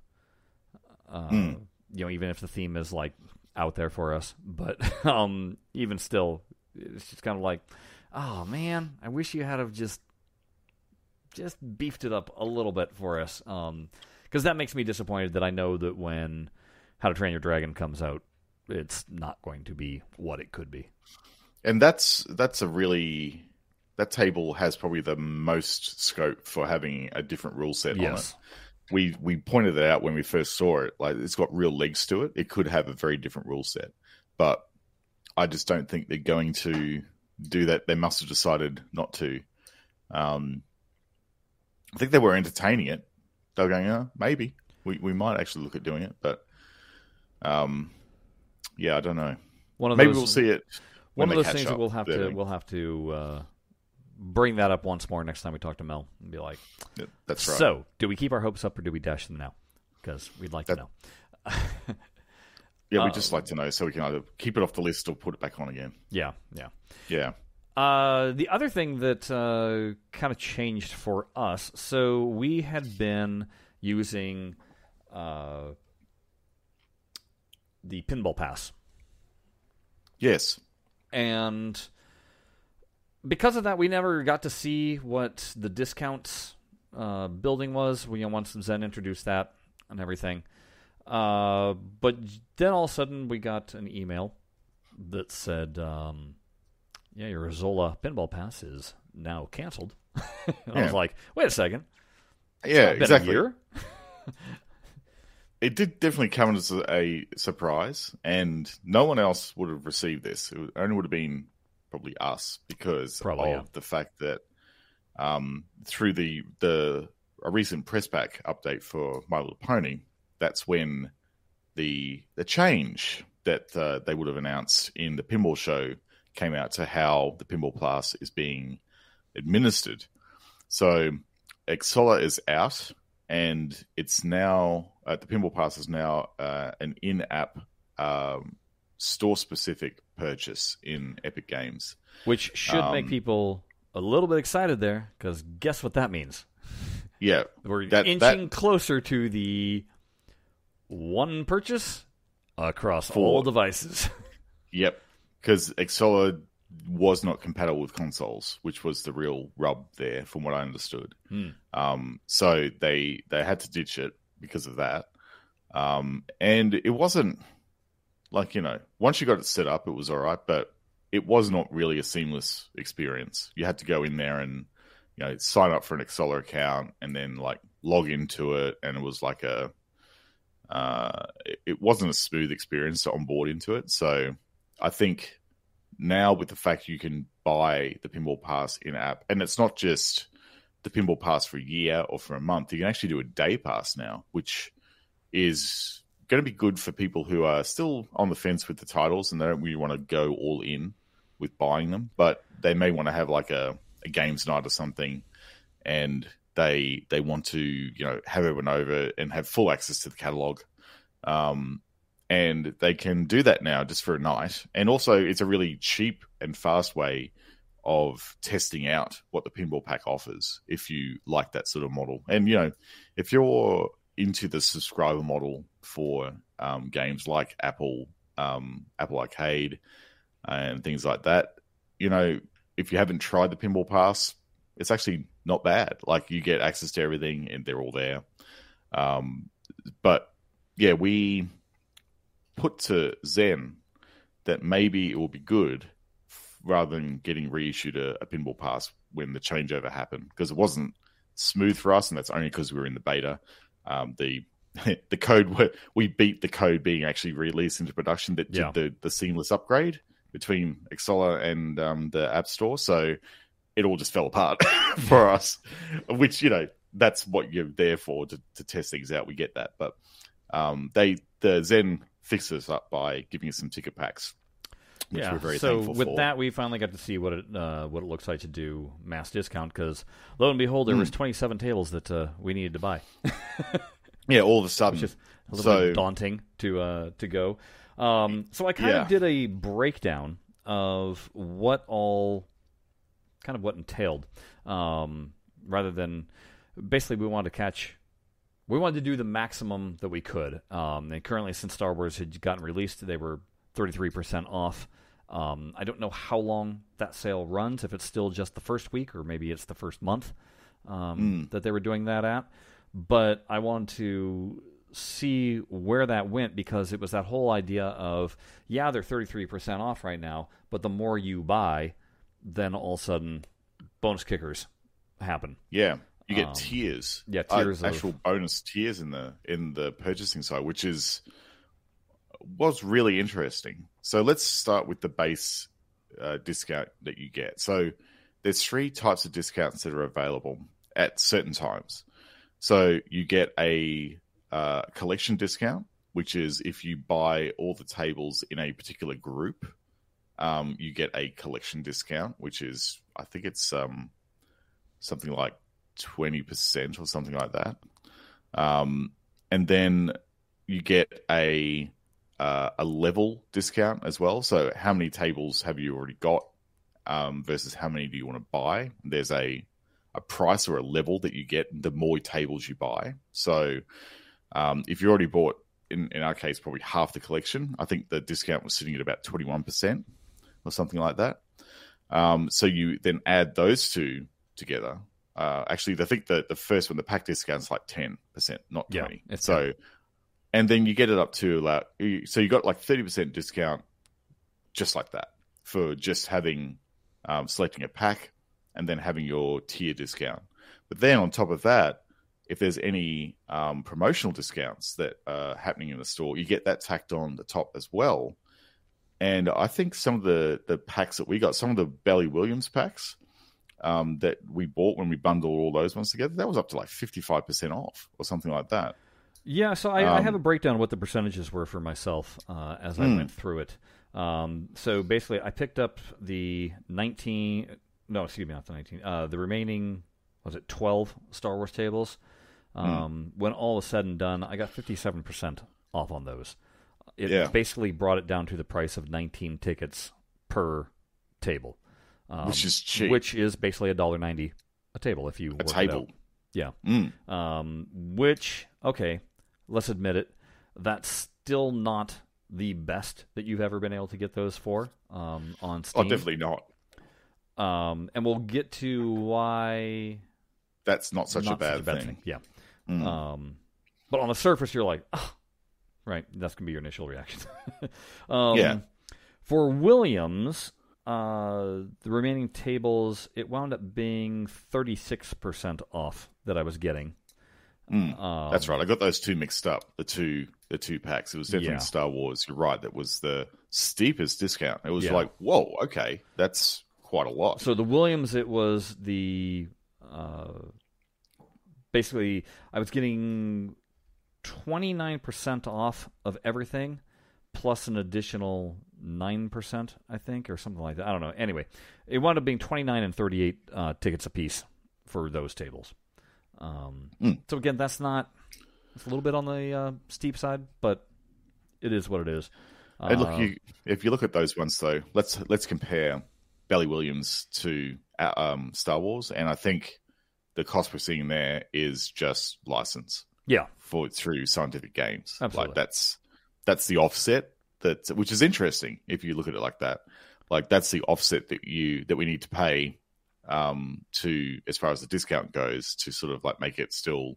Uh, Mm. You know, even if the theme is like out there for us, but [LAUGHS] um, even still, it's just kind of like, oh man, I wish you had have just just beefed it up a little bit for us. Um, because that makes me disappointed that I know that when How to Train Your Dragon comes out, it's not going to be what it could be. And that's that's a really that table has probably the most scope for having a different rule set on it. Yes. we we pointed it out when we first saw it. Like it's got real legs to it. It could have a very different rule set, but I just don't think they're going to do that. They must have decided not to. Um, I think they were entertaining it. They were going, oh, maybe we we might actually look at doing it, but um, yeah, I don't know. One of Maybe those, we'll see it. One of those things that we'll have to we'll have to uh, bring that up once more next time we talk to Mel and be like, That's right. so do we keep our hopes up or do we dash them now? Because we'd like to know. [LAUGHS] yeah, we uh, just like to know so we can either keep it off the list or put it back on again. Yeah, yeah. Yeah. Uh, the other thing that uh, kind of changed for us, so we had been using uh, the pinball pass, Yes. and because of that, we never got to see what the discounts uh, building was. We you know, once Zen introduced that and everything, uh, but then all of a sudden we got an email that said. Um, yeah, your Xsolla pinball pass is now canceled. and [LAUGHS] I was like, wait a second. Yeah, exactly. It did definitely come as a surprise, and no one else would have received this. It only would have been probably us because Probably, of yeah. the fact that um, through the the a recent press pack update for My Little Pony, that's when the the change that uh, they would have announced in the pinball show came out to how the pinball class is being administered. So Xsolla is out, and it's now uh, the pinball pass is now uh, an in-app um, store-specific purchase in Epic Games. Which should make Um, people a little bit excited there, because guess what that means? [LAUGHS] Yeah, We're That- inching that- closer to the one purchase across For- all devices. [LAUGHS] Yep, because Xsolla was not compatible with consoles, which was the real rub there, from what I understood. Hmm. Um, so they they had to ditch it because of that. Um, and it wasn't like you know once you got it set up, it was all right, but it was not really a seamless experience. You had to go in there and you know sign up for an Xsolla account and then like log into it, and it was like a uh, it wasn't a smooth experience to onboard into it. So I think now with the fact you can buy the pinball pass in app, and it's not just the pinball pass for a year or for a month, you can actually do a day pass now, which is going to be good for people who are still on the fence with the titles and they don't really want to go all in with buying them, but they may want to have like a, a games night or something, and they they want to you know have everyone over and have full access to the catalog. Um, and they can do that now just for a night. And also, it's a really cheap and fast way of testing out what the pinball pack offers if you like that sort of model. And you know, if you're into the subscriber model for um, games like Apple, um, Apple Arcade, and things like that, you know, if you haven't tried the pinball pass, it's actually not bad. Like you get access to everything, and they're all there. Um, but yeah, we put to Zen that maybe it will be good rather than getting reissued a, a pinball pass when the changeover happened because it wasn't smooth for us, and that's only because we were in the beta. Um, the [LAUGHS] the code we beat the code being actually released into production that did Yeah. the the seamless upgrade between Xsolla and um, the App Store. So it all just fell apart [LAUGHS] for us, which you know that's what you're there for to, to test things out. We get that, but um, they the Zen fixes us up by giving us some ticket packs, which yeah. we're very so with for. that, we finally got to see what it uh, what it looks like to do mass discount because lo and behold, there Hmm. was 27 tables that uh, we needed to buy, [LAUGHS] yeah, all of a sudden, which is a little So- bit daunting to uh, to go. Um, so I kind Yeah. of did a breakdown of what all kind of what entailed, um, rather than basically we wanted to catch. We wanted to do the maximum that we could. Um, and currently, since Star Wars had gotten released, they were 33% off. Um, I don't know how long that sale runs, if it's still just the first week or maybe it's the first month um, that they were doing that at. But I wanted to see where that went because it was that whole idea of, yeah, they're 33% off right now, but the more you buy, then all of a sudden bonus kickers happen. Yeah, you get Um, tiers. yeah, uh, tiers of- actual bonus tiers in the in the purchasing side, which is was really interesting. So let's start with the base uh, discount that you get. So there's three types of discounts that are available at certain times. So you get a uh, collection discount, which is if you buy all the tables in a particular group, um, you get a collection discount, which is I think it's um, something like twenty percent or something like that. Um, and then you get a uh, a level discount as well. So how many tables have you already got um, versus how many do you want to buy? There's a a price or a level that you get the more tables you buy. So um, if you already bought, in, in our case, probably half the collection, I think the discount was sitting at about 21% or something like that. Um, so you then add those two together. Uh, actually, I think the, the first one, the pack discount's like 10%, not 20 it's So, and then you get it up to like, so you got like 30% discount just like that for just having, um, selecting a pack and then having your tier discount. But then on top of that, if there's any um, promotional discounts that are happening in the store, you get that tacked on the top as well. And I think some of the the packs that we got, some of the Bally Williams packs um, that we bought when we bundled all those ones together, that was up to like fifty five percent off or something like that. Yeah, so I, I Um, have a breakdown of what the percentages were for myself uh, as I Hmm. went through it. Um, so basically, I picked up the 19, no, excuse me, not the 19, uh, the remaining, was it 12 Star Wars tables? Hmm. Um, When all is said and done, I got 57% off on those. It Yeah. basically brought it down to the price of 19 tickets per table. Um, Which is cheap. Which is basically $1.90 a table if you A table. Yeah Mm. um, which okay, let's admit it, that's still not the best that you've ever been able to get those for um, on Oh, Steam. definitely not. Um, and we'll get to why That's not such not a bad, such a bad thing. Yeah. Mm. Um, but on the surface, you're like, oh, right. That's gonna be your initial reaction. [LAUGHS] um, Yeah. For Williams, uh, the remaining tables, it wound up being 36% off that I was getting. Mm. Um, That's right. I got those two mixed up. The two the two packs. It was definitely Yeah. Star Wars. You're right. That was the steepest discount. It was Yeah. like, whoa, okay, that's quite a lot. So the Williams, it was the uh, basically I was getting twenty nine percent off of everything, plus an additional nine percent, I think, or something like that. I don't know. Anyway, it wound up being twenty nine and thirty eight uh, tickets apiece for those tables. Um, Mm. So again, that's not. It's a little bit on the uh, steep side, but it is what it is. and look, Uh, you if you look at those ones though, let's let's compare Bally Williams to uh, um, Star Wars, and I think the cost we're seeing there is just license yeah, for through scientific games. Absolutely. Like that's that's the offset that which is interesting if you look at it like that. Like that's the offset that you that we need to pay um to as far as the discount goes to sort of like make it still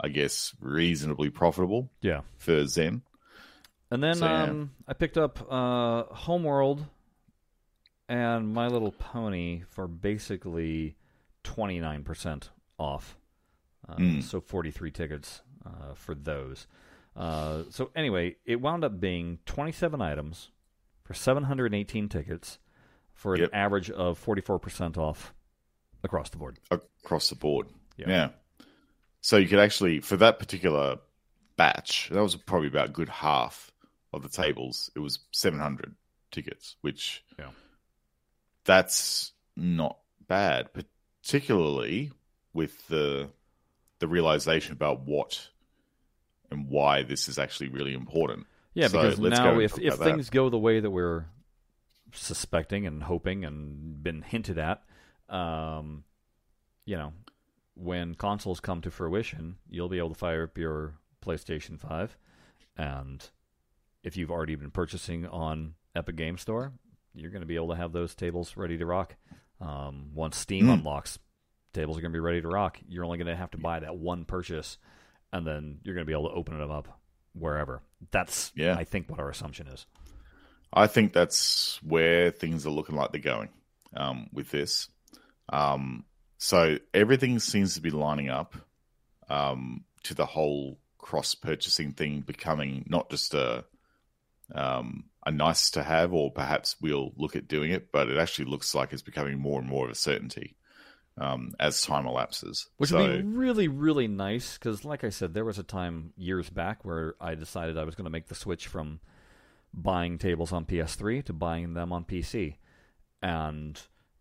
I guess reasonably profitable yeah. for Zen. And then So, yeah. um, I picked up uh, Homeworld and My Little Pony for basically 29% off. Uh, Mm. So 43 tickets uh, for those. Uh, so anyway, it wound up being 27 items for 718 tickets for an Yep. average of 44% off across the board. across the board. Yeah. Yeah. So you could actually, for that particular batch, that was probably about a good half of the tables. It was 700 tickets, which Yeah. That's not bad, particularly with the the realization about what and why this is actually really important. Yeah, So because now if if that. things go the way that we're suspecting and hoping and been hinted at, um, you know, when consoles come to fruition, you'll be able to fire up your PlayStation Five, and if you've already been purchasing on Epic Game Store, you're going to be able to have those tables ready to rock. Um, once Steam Mm. unlocks, tables are going to be ready to rock. You're only going to have to buy that one purchase, and then you're going to be able to open them up wherever. That's Yeah. I think what our assumption is. I think that's where things are looking like they're going um, with this. Um, so everything seems to be lining up um, to the whole cross purchasing thing becoming not just a um, a nice to have, or perhaps we'll look at doing it, but it actually looks like it's becoming more and more of a certainty um, as time elapses. Which so, would be really, really nice because, like I said, there was a time years back where I decided I was going to make the switch from buying tables on PS3 to buying them on PC. And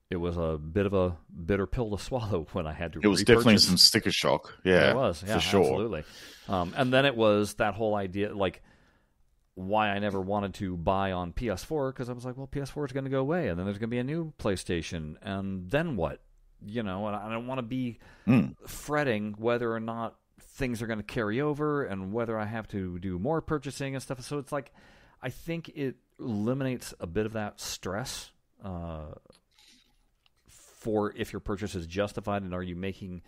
it was a bit of a bitter pill to swallow [LAUGHS] when I had to it was definitely some sticker shock. Yeah, it was, yeah, for sure. absolutely. Um, and then it was that whole idea, like why I never wanted to buy on PS4 because I was like, well, PS4 is going to go away, and then there's going to be a new PlayStation, and then what? You know, and I don't want to be Mm. fretting whether or not things are going to carry over and whether I have to do more purchasing and stuff. So it's like, I think it eliminates a bit of that stress. Uh, for if your purchase is justified and are you making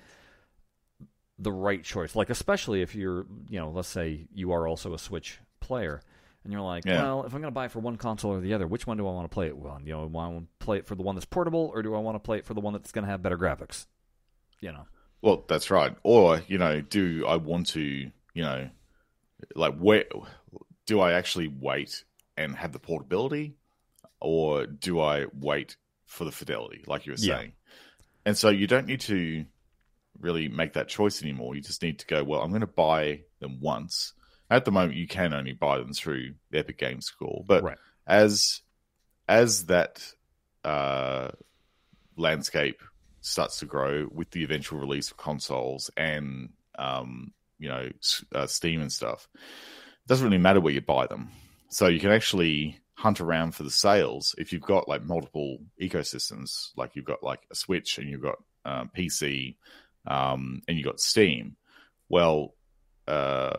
the right choice like especially if you're you know let's say you are also a switch player and you're like Yeah. well if i'm going to buy it for one console or the other which one do i want to play it on you know do i want to play it for the one that's portable or do i want to play it for the one that's going to have better graphics you know Well, that's right. Or, you know, do I want to, you know, like where do I actually wait and have the portability or do I wait for the fidelity like you were Yeah. saying? And so you don't need to really make that choice anymore. You just need to go, well, I'm going to buy them once. At the moment you can only buy them through the Epic Games Store, but Right. as as that uh landscape starts to grow with the eventual release of consoles and um, you know uh, Steam and stuff. It doesn't really matter where you buy them, so you can actually hunt around for the sales if you've got like multiple ecosystems, like you've got like a Switch and you've got um, PC um, and you've got Steam. Well, uh,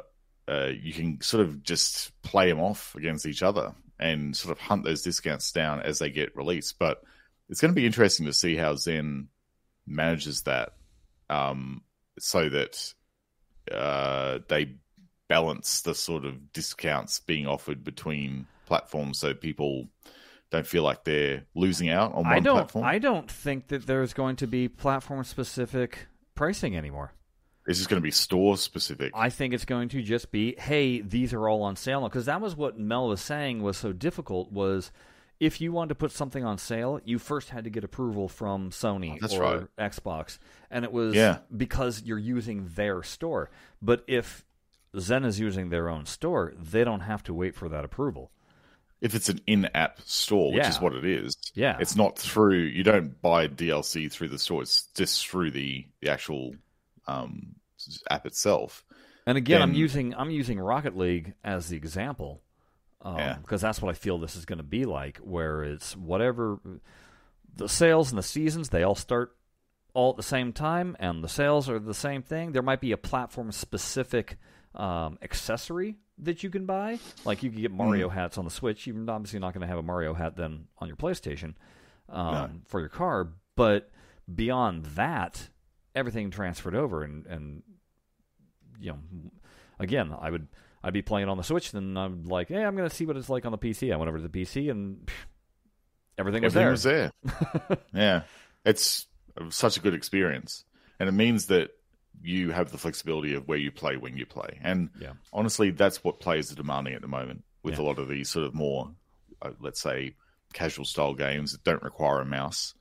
uh, you can sort of just play them off against each other and sort of hunt those discounts down as they get released. But it's going to be interesting to see how Zen manages that um, so that uh, they balance the sort of discounts being offered between platforms so people don't feel like they're losing out on one i don't platform. i don't think that there's going to be platform specific pricing anymore It's just going to be store specific. I think it's going to just be, hey, these are all on sale now. Because that was what Mel was saying was so difficult was if you wanted to put something on sale, you first had to get approval from Sony that's or right. Xbox. And it was Yeah. because you're using their store. But if Zen is using their own store, they don't have to wait for that approval. if it's an in-app store, which Yeah. is what it is. Yeah. It's not through. You don't buy DLC through the store. It's just through the the actual um, app itself. And again, I'm using I'm using Rocket League as the example because Yeah. that's what I feel this is going to be like, where it's whatever the sales and the seasons they all start all at the same time, and the sales are the same thing. There might be a platform specific um, accessory that you can buy, like you can get Mario hats on the Switch. You're obviously not going to have a Mario hat then on your PlayStation um, No. for your car, but beyond that, everything transferred over, and and you know, again, I would I'd be playing on the Switch, then I'm like, hey, I'm going to see what it's like on the PC. I went over to the PC, and phew, everything was Everything there. was there. [LAUGHS] yeah, it's such a good experience, and it means that you have the flexibility of where you play when you play. And Yeah. honestly, that's what players are demanding at the moment with Yeah. a lot of these sort of more, uh, let's say, casual style games that don't require a mouse.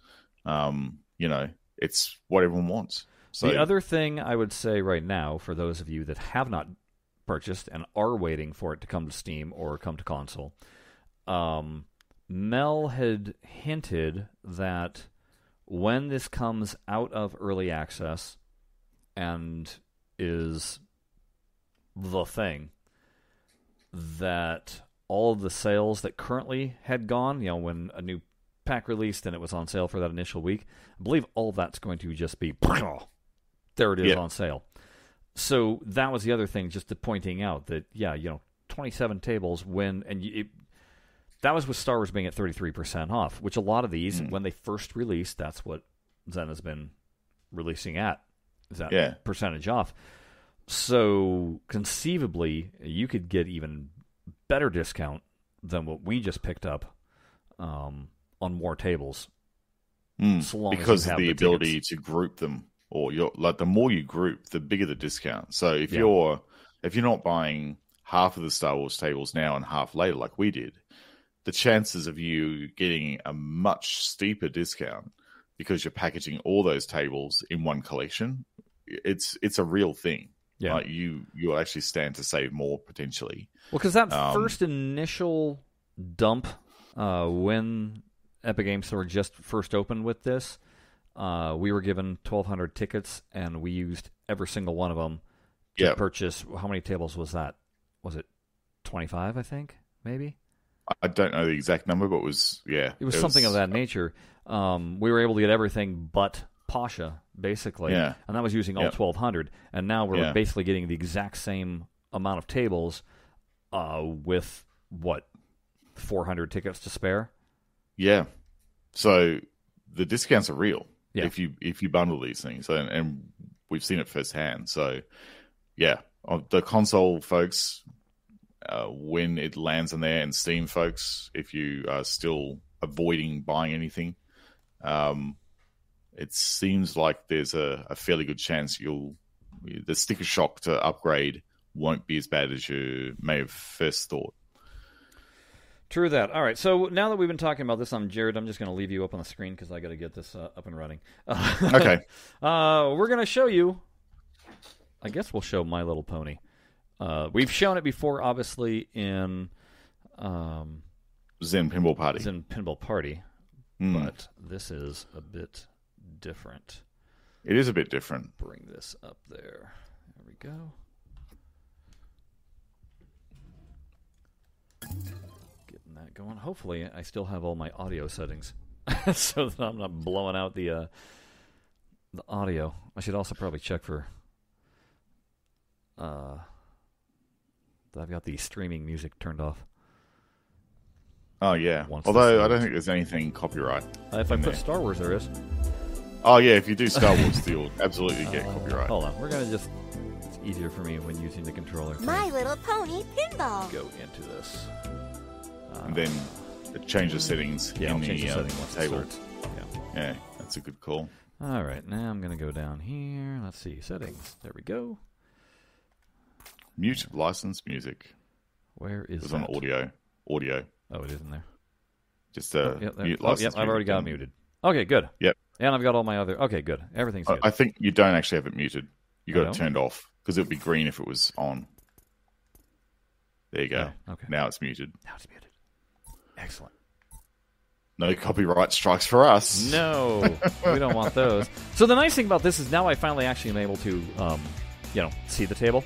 Um, you know, it's what everyone wants. So the other thing I would say right now, for those of you that have not purchased and are waiting for it to come to Steam or come to console, um, Mel had hinted that when this comes out of early access and is the thing, that all of the sales that currently had gone, you know, when a new pack released and it was on sale for that initial week, I believe all that's going to just be [LAUGHS] there it is Yeah. on sale. So that was the other thing, just to pointing out that yeah, you know, twenty seven tables when and it, that was with Star Wars being at thirty three percent off, which a lot of these Mm. when they first released, that's what Zen has been releasing at is that Yeah. percentage off. So conceivably, you could get even better discount than what we just picked up um, on more tables. Mm, so because of the, the ability to group them, or you're like the more you group, the bigger the discount. So if Yeah. you're if you're not buying half of the Star Wars tables now and half later, like we did, the chances of you getting a much steeper discount because you're packaging all those tables in one collection, it's it's a real thing. Yeah. Like you you actually stand to save more potentially. Well, because that Um, first initial dump uh, when Epic Games Store just first opened with this, uh, we were given 1,200 tickets, and we used every single one of them to Yeah. purchase. How many tables was that? Was it 25? I think maybe. I don't know the exact number, but it was yeah, It was something of that nature. Um, we were able to get everything but Pasha, basically. Yeah. And that was using all Yep. 1,200. And now we're Yeah. basically getting the exact same amount of tables uh, with, what, 400 tickets to spare? Yeah. So the discounts are real Yeah. if you if you bundle these things, and, and we've seen it firsthand. So yeah, Uh, the console folks, uh, when it lands on there, and Steam folks, if you are still avoiding buying anything, um, it seems like there's a, a fairly good chance you'll the sticker shock to upgrade won't be as bad as you may have first thought. True that. All right. So now that we've been talking about this, I'm Jared. I'm just going to leave you up on the screen because I got to get this uh, up and running. [LAUGHS] Okay. Uh, we're going to show you. I guess we'll show My Little Pony. Uh, we've shown it before, obviously, in um, Zen Pinball Party. in Pinball Party, Mm. but this is a bit different. It is a bit different. Bring this up there. There we go. Getting that going. Hopefully, I still have all my audio settings, [LAUGHS] so that I'm not blowing out the uh, the audio. I should also probably check for uh, that I've got the streaming music turned off. Oh yeah. Once Although I don't think there's anything copyright. Uh, if I In put there. Star Wars, there is. Oh yeah, if you do Star Wars, [LAUGHS] you'll absolutely get Uh, copyright. Hold on, we're gonna just. It's easier for me when using the controller. My Little Pony Pinball. go into this. Uh, And then it changes settings yeah, in I'll the, the uh, table. Yeah. Yeah, that's a good call. All right, now I'm gonna go down here. Let's see settings. There we go. Mute licensed music. Where It is was that? on audio. Audio. Oh, it is in there. Just uh, oh, yep, there. mute oh, yep, I've already got it muted. Okay, good. Yep. And I've got all my other. Okay, good. Everything's I, good. I think you don't actually have it muted. You got it turned off because it would be green if it was on. There you go. Okay. Now it's muted. Now it's muted. Excellent. No copyright strikes for us. No, we don't want those. So the nice thing about this is now I finally actually am able to, um, you know, see the table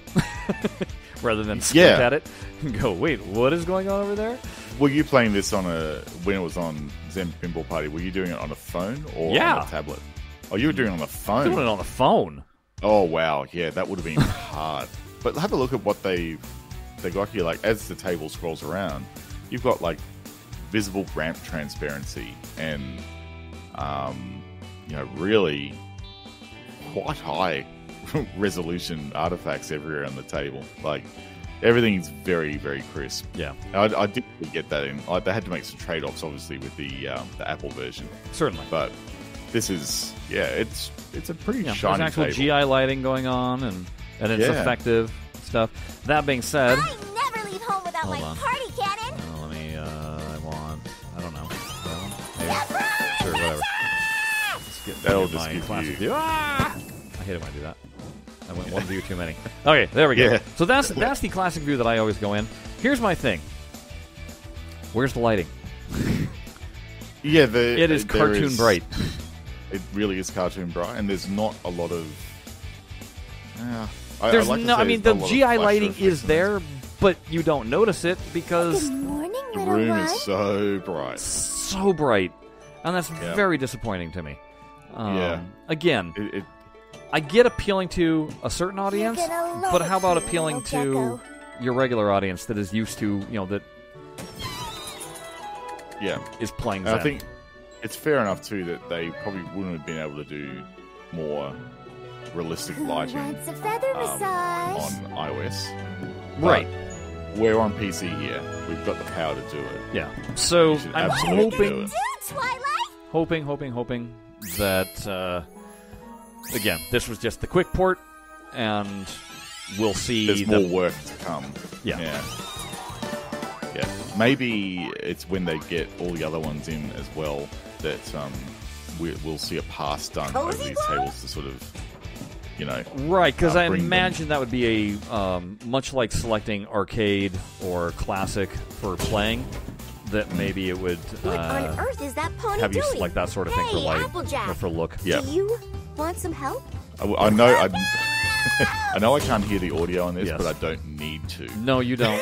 [LAUGHS] rather than squint Yeah. at it and go, wait, what is going on over there? Were you playing this on a when it was on Zen Pinball Party? Were you doing it on a phone or Yeah. on a tablet? Oh, you were doing it on a phone. Doing it on the phone. Oh wow, yeah, that would have been [LAUGHS] hard. But have a look at what they they got here. Like as the table scrolls around, you've got like visible ramp transparency and um, you know really quite high [LAUGHS] resolution artifacts everywhere on the table. Like everything's very very crisp. Yeah, I, I did get that in. Like, they had to make some trade offs, obviously, with the um, the Apple version, certainly. but this is yeah, it's it's a pretty Yeah, shiny there's actual table. GI lighting going on, and and it's Yeah. effective stuff. That being said, I never leave home without Hold my on. party get That'll get just my give classic you- view. Ah! I hate it when I do that. I went one view too many. Okay, there we go. Yeah. So that's [LAUGHS] that's the classic view that I always go in. Here's my thing. Where's the lighting? [LAUGHS] Yeah, the, It is cartoon is- bright. [LAUGHS] It really is cartoon bright, and there's not a lot of. Yeah, I, There's I like no. I mean, the not a lot of GI lighting is there, but you don't notice it because morning, The room one. is so bright. so bright, and that's Yeah. very disappointing to me. Um, Yeah. Again, It, it, I get appealing to a certain audience, but how about appealing to gecko. your regular audience that is used to, you know, that yeah, is playing and I think it's fair enough too that they probably wouldn't have been able to do more realistic lighting wants a feather um, on iOS. right? We're on PC here. We've got the power to do it. Yeah. So I'm hoping. Do hoping, hoping, hoping that uh, again, this was just the quick port, and we'll see. There's the- more work to come. Yeah. yeah. Yeah. Maybe it's when they get all the other ones in as well that um, we, we'll see a pass done over Cozy these tables to sort of, you know, Right, because uh, I bring them- imagine that would be a um, much like selecting arcade or classic for playing. That maybe it would What on uh, earth is that pony have you doing? select that sort of thing for Hey, light Applejack. or for look. Yeah. Do you want some help? I, I know I, [LAUGHS] I know I can't hear the audio on this, Yes. but I don't need to. No, you don't.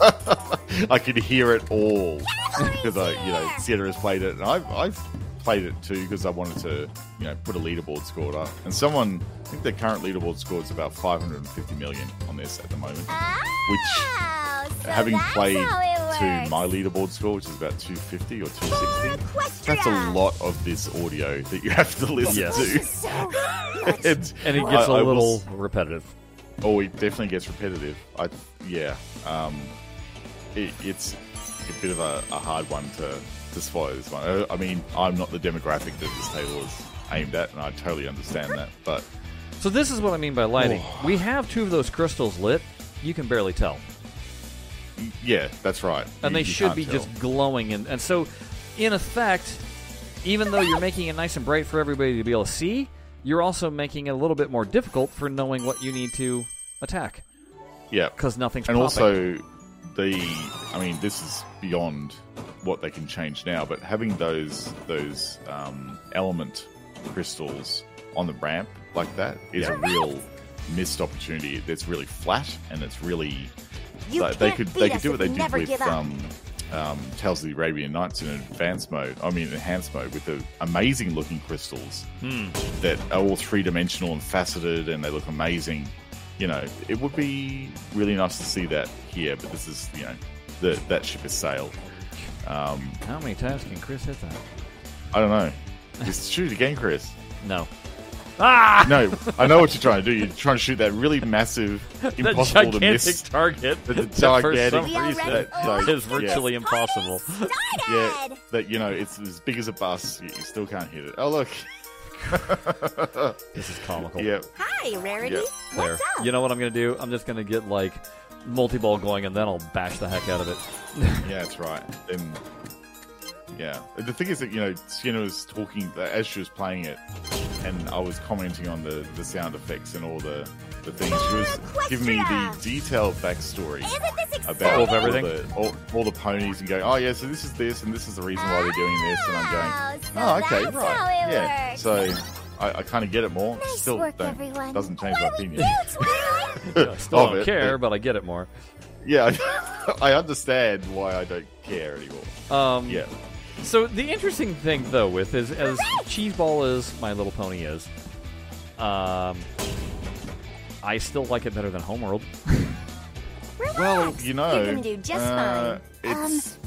[LAUGHS] I can hear it all because [LAUGHS] I, you know, Sienna has played it, and I've, I've played it too because I wanted to, you know, put a leaderboard score up. And someone, I think their current leaderboard score is about 550 million on this at the moment. Oh, so Having played to my leaderboard score, which is about 250 or 260, that's a lot of this audio that you have to listen Yes. To. is so [LAUGHS] and, And it gets a a little repetitive. Oh, it definitely gets repetitive. I yeah. Um, it, it's a bit of a, a hard one to to swallow this one. Uh, I mean, I'm not the demographic that this table is aimed at, and I totally understand that. But So this is what I mean by lighting. Oh. We have two of those crystals lit. You can barely tell, yeah, that's right. and You- they you should be tell. just glowing. And and so, in effect, even though you're making it nice and bright for everybody to be able to see, you're also making it a little bit more difficult for knowing what you need to attack yeah. because nothing's and popping. also the i mean this is beyond what they can change now but having those those um, element crystals on the ramp like that is a real missed opportunity it's really flat and it's really You like, they could they could do what they we did with give up. um, um, Tales of the Arabian Nights in advanced mode. I mean, enhanced mode with the amazing looking crystals Hmm. that are all three dimensional and faceted, and they look amazing. You know, it would be really nice to see that here, but this is you know, the, that ship has sailed. Um, How many times can Chris hit that? I don't know. Just [LAUGHS] shoot again, Chris. No. Ah! [LAUGHS] No, I know what you're trying to do. You're trying to shoot that really massive, [LAUGHS] impossible to gigantic miss. target The that for gigantic- some We are reason. That, like, is virtually impossible. Yeah, that you know, it's as big as a bus. You, you still can't hit it. Oh look, This is comical. yeah, Hi, Rarity. Yeah. There. What's up? You know what I'm going to do? I'm just going to get like multi-ball going, and then I'll bash the heck out of it. [LAUGHS] yeah, that's right. Then, yeah, the thing is that you know, Skinner was talking uh, as she was playing it, and I was commenting on the the sound effects and all the the things. She was giving me the detailed backstory. Isn't about Of everything? all the, all, all the ponies and going, oh yeah, so this is this and this is the reason why they're doing this, and I'm going, oh, oh okay, that's right, how it yeah. works. So I, I kind of get it more. Nice Still work, don't, everyone. doesn't change my What do we opinion. do, [LAUGHS] I still don't it, care, but- but I get it more. Yeah, [LAUGHS] I understand why I don't care anymore. Um, Yeah, So the interesting thing, though, with is as cheeseball as My Little Pony is, um, I still like it better than Homeworld. Well, you know, you're gonna do just uh, fine. It's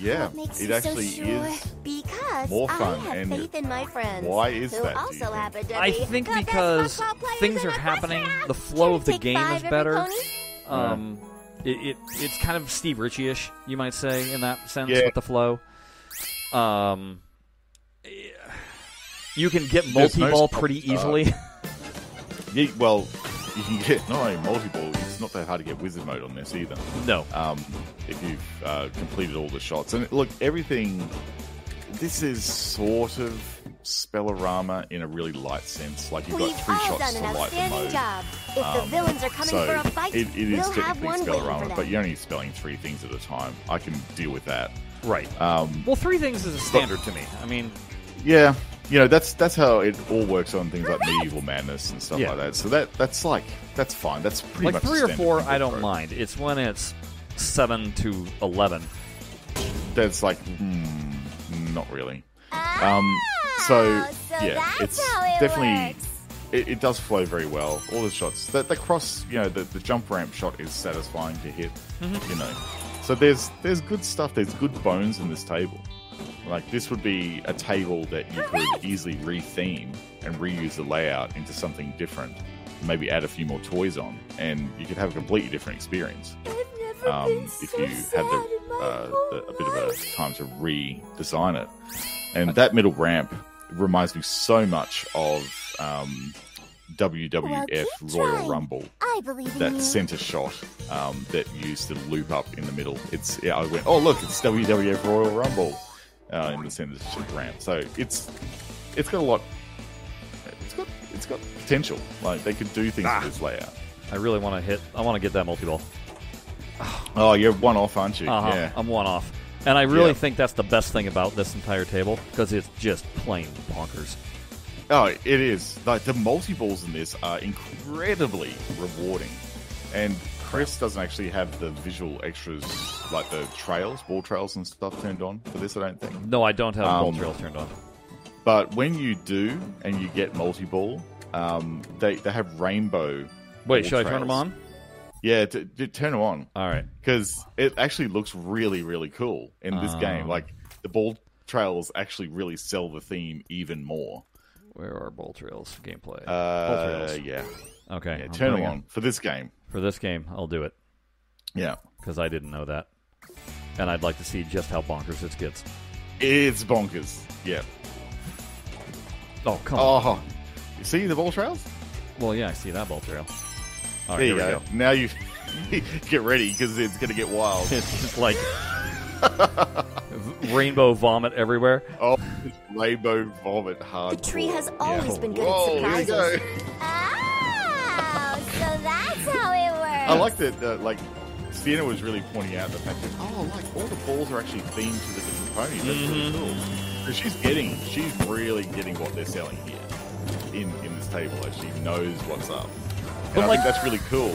yeah, What makes it actually so sure? is. Because more fun, I have and faith in my friends. why is who that, also think? happen I think because things are happening, the flow of the game is better. pony? Um, it, it it's kind of Steve Ritchie-ish, you might say, in that sense Yeah. with the flow. Um, You can get multi-ball stop pretty start. easily. [LAUGHS] Yeah, well, you can get not only multi ball. It's not that hard to get wizard mode on this either. no. um, if you've uh, completed all the shots. And look, everything. This is sort of Spellerama in a really light sense. Like you've got We've three shots to light the mode. job. If the Um, villains are coming so for a fight, it, it is we'll have technically one waiting for Spellerama, them. but you're only spelling three things at a time. I can deal with that. Right. Um, Well, three things is a standard to me. I mean, yeah, you know that's that's how it all works on things like medieval madness and stuff Yeah. like that. So that that's like that's fine. That's pretty like much three or four, I don't Pro. mind. It's when it's seven to eleven. That's like hmm, not really. Um, so, so yeah, that's it's how it definitely it, it does flow very well. All the shots, the, the cross, you know, the, the jump ramp shot is satisfying to hit. Mm-hmm. You know, so there's there's good stuff. There's good bones in this table. Like this would be a table that you could easily retheme and reuse the layout into something different. Maybe add a few more toys on, and you could have a completely different experience um, if you had the, uh, the, a bit of a time to redesign it. And that middle ramp reminds me so much of um, WWF Well, Royal trying. Rumble. I believe in That center shot um, that used to loop up in the middle. It's yeah. I went, oh look, it's WWF Royal Rumble uh, in the center ramp. So it's it's got a lot. It's got it's got potential. Like they could do things Ah. with this layout. I really want to hit. I want to get that multi-ball. Oh, you're one off, aren't you? Uh-huh. Yeah. I'm one off, and I really Yeah. think that's the best thing about this entire table because it's just plain bonkers. Oh, it is. Like the multi balls in this are incredibly rewarding. And Chris doesn't actually have the visual extras like the trails, ball trails and stuff turned on for this, I don't think. No, I don't have ball Um, trails turned on. But when you do and you get multi ball, um, they, they have rainbow. Wait, ball should I turn them on? Yeah, t- t- turn them on All right. because it actually looks really, really cool in this Um. game. Like the ball trails actually really sell the theme even more. Where are ball trails gameplay? ball Uh, trails. yeah, Okay. yeah, turn them on for this game. For this game. I'll do it Yeah. because I didn't know that, and I'd like to see just how bonkers it gets. It's bonkers. Yeah. Oh come on. Oh, you see the ball trails? Well, yeah, I see that ball trail. All right, there you here we go. Now you [LAUGHS] get ready because it's going to get wild. [LAUGHS] It's just like [LAUGHS] rainbow vomit everywhere. Oh, rainbow vomit hard. The tree has always been good Whoa, at here you surprises. Ah! Go. Oh, so that's how it works. I like that. Uh, like Sienna was really pointing out the fact that oh, like all the balls are actually themed to the different ponies. That's really Mm-hmm. cool. So she's getting, she's really getting what they're selling here in in this table. As she knows what's up. And But, I like- think that's really cool.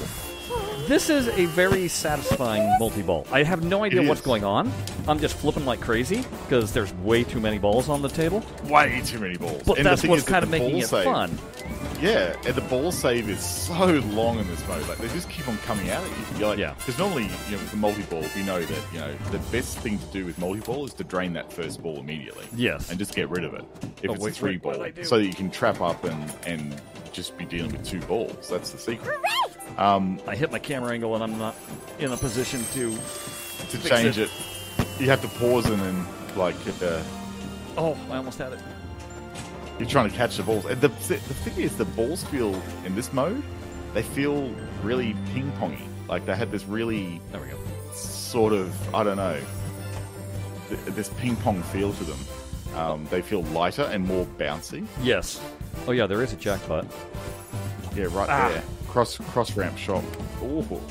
This is a very satisfying multi-ball. I have no idea It what's is. going on. I'm just flipping like crazy because there's way too many balls on the table. Way too many balls. But And that's what's that kind of making it save- fun. Yeah, and the ball save is so long in this mode. Like they just keep on coming out at you. Like, Yeah. Because normally, you know, with the multi ball, we know that you know the best thing to do with multi ball is to drain that first ball immediately. Yes. and just get rid of it if Oh, it's wait, a three wait, ball, did I do? so that you can trap up and and just be dealing with two balls. That's the secret. Um, I hit my camera angle and I'm not in a position to. to Fix change it. it. you have to pause and then like uh, Oh, I almost had it. you're trying to catch the balls. And the the thing is, the balls feel in this mode, they feel really ping pongy. Like they had this really There we go. sort of I don't know th- this ping pong feel to them. Um, they feel lighter and more bouncy. Yes. Oh yeah, there is a jackpot. Yeah, right Ah. there. Cross cross ramp shot. Ooh.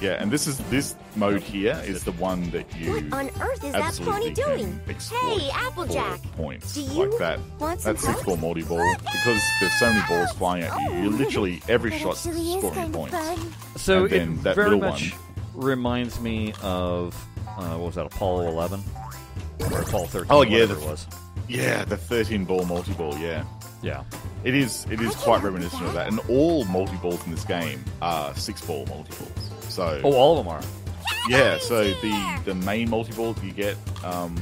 Yeah, and this is this mode here is the one that you What on earth is that pony doing? Hey, Applejack. for points Do you like that. want some That six help? ball multi ball because there's so many balls flying at you. You literally every shot shot's actually scoring kind of points. fun. So And it then that very middle much reminds me of uh, what was that? Apollo 11 or Apollo 13? Oh, yeah, whatever the- it was. Yeah, the 13 ball multi ball. Yeah. Yeah. It is. It is quite reminiscent of that, and all multi balls in this game are six ball multi balls. So Oh, all of them are. yeah, so the the main multi ball you get um,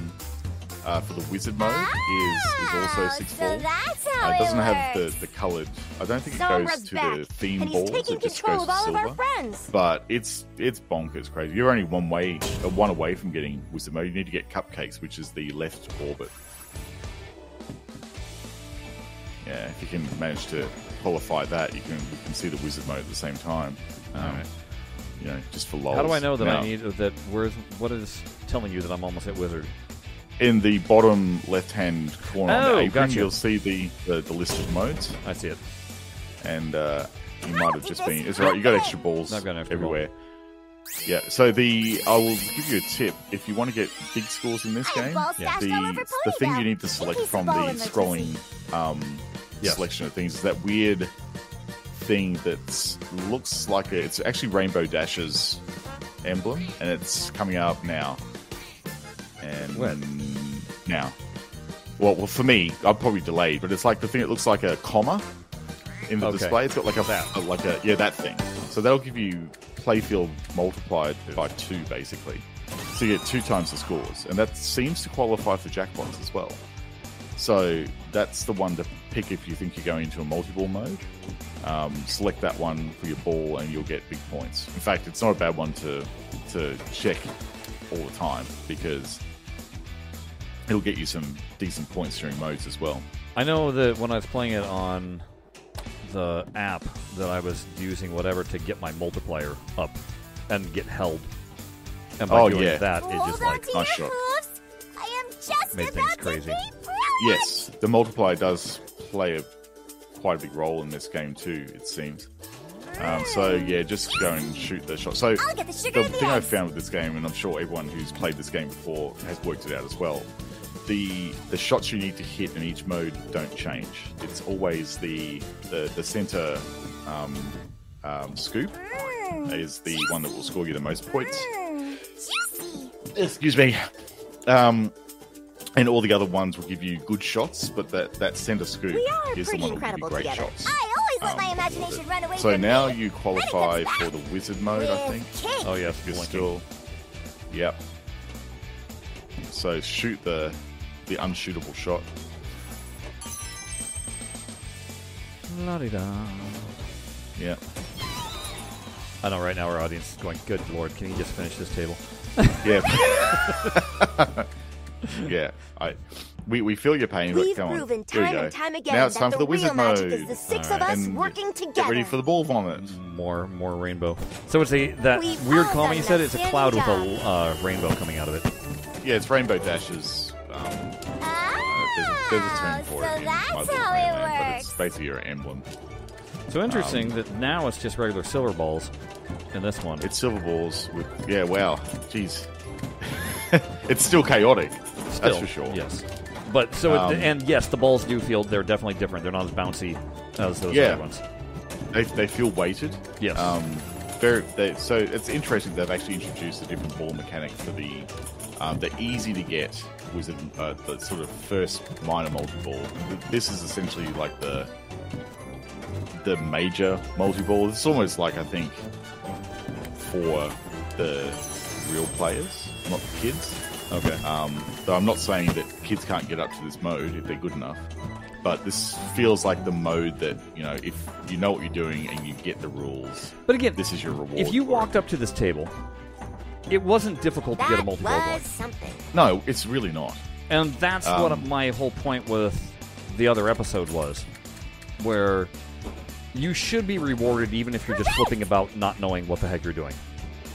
uh, for the wizard mode is is also Oh, six so ball. that's how Uh, it doesn't have works. the, the coloured. I don't think it goes to back, the theme and he's balls. taking It just control goes of to all of our silver. friends. But it's it's bonkers crazy. You're only one way, uh, one away from getting wizard mode. You need to get cupcakes, which is the left orbit. Yeah, if you can manage to qualify that, you can you can see the wizard mode at the same time. Um, Alright. You know, just for lols. How do I know that Now, I need that? Where's what is telling you that I'm almost at wizard? in the bottom left-hand corner on Oh, the apron, gotcha. you'll see the, the the list of modes, I see it. and uh, you might have just been. It's all right. You got extra balls I've got extra everywhere. Yeah. So the I will give you a tip if you want to get big scores in this game. Yeah. stashed all over The the thing you need to select from of the scrolling um, Yes. selection of things is that weird thing that looks like a, it's actually Rainbow Dash's emblem, and it's coming up now. And When? now, well, well, for me, I'm probably delayed, but it's like the thing that looks like a comma in the Okay. display. It's got like a, That. a- like a yeah that thing. So that'll give you playfield multiplied by two, basically. So you get two times the scores, and that seems to qualify for jackpots as well. So that's the one to pick if you think you're going into a multi-ball mode. Um, select that one for your ball, and you'll get big points. In fact, it's not a bad one to to check all the time because it'll get you some decent points during modes as well. I know that when I was playing it on the app, that I was using whatever to get my multiplier up and get held. And by Oh, doing yeah. that, it just on like to nice shot. I just Made things crazy. to be brilliant. Yes, the multiplier does play a quite a big role in this game too. It seems. Um, so yeah, just go and shoot the shot. So the the thing I've found with this game, and I'm sure everyone who's played this game before has worked it out as well. The the shots you need to hit in each mode don't change. It's always the the, the center um, um, scoop is the one that will score you the most points. Mm. Excuse me. Um, and all the other ones will give you good shots, but that, that center scoop We are is the pretty one that will give you incredible great together. shots. I always let Um, my imagination run away So from now me. you qualify for the wizard mode, I think. With oh yeah, You're blinking. still, yep. So shoot the the unshootable shot. La-di-da. Yeah, I know right now our audience is going, "Good lord, can you just finish this table?" yeah, [LAUGHS] [LAUGHS] [LAUGHS] yeah. I we, we feel your pain, but We've come proven Here we time and time again now it's that time for the real wizard magic mode. is the six Alright. of us And working together. Get ready for the ball vomit. More, more rainbow. So it's a that We've weird all comment you said. It's a same cloud with a uh, rainbow coming out of it. Yeah, it's Rainbow Dashes. Um, Ah, there's, a, there's a term for so it that's how it land, but works. it's basically your emblem. So interesting Um, that now it's just regular silver balls in this one. It's silver balls with yeah. Wow, jeez, [LAUGHS] it's still chaotic. Still, that's for sure. Yes, but so Um, it, and yes, the balls do feel they're definitely different. They're not as bouncy as those Yeah. other ones. They, they feel weighted. Yes. Um, very, they, so it's interesting they've actually introduced a different ball mechanic for the um, the easy to get wizard, uh, the sort of first minor multi ball. This is essentially like the the major multi ball. It's almost like I think for the real players, not the kids. Okay. Um, though I'm not saying that kids can't get up to this mode if they're good enough. But this feels like the mode that, you know, if you know what you're doing and you get the rules, But again, this is your reward. if you for walked up to this table, it wasn't difficult to get a That multi was something. No, it's really not. And that's what Um, my whole point with the other episode was, where you should be rewarded even if you're just flipping about not knowing what the heck you're doing,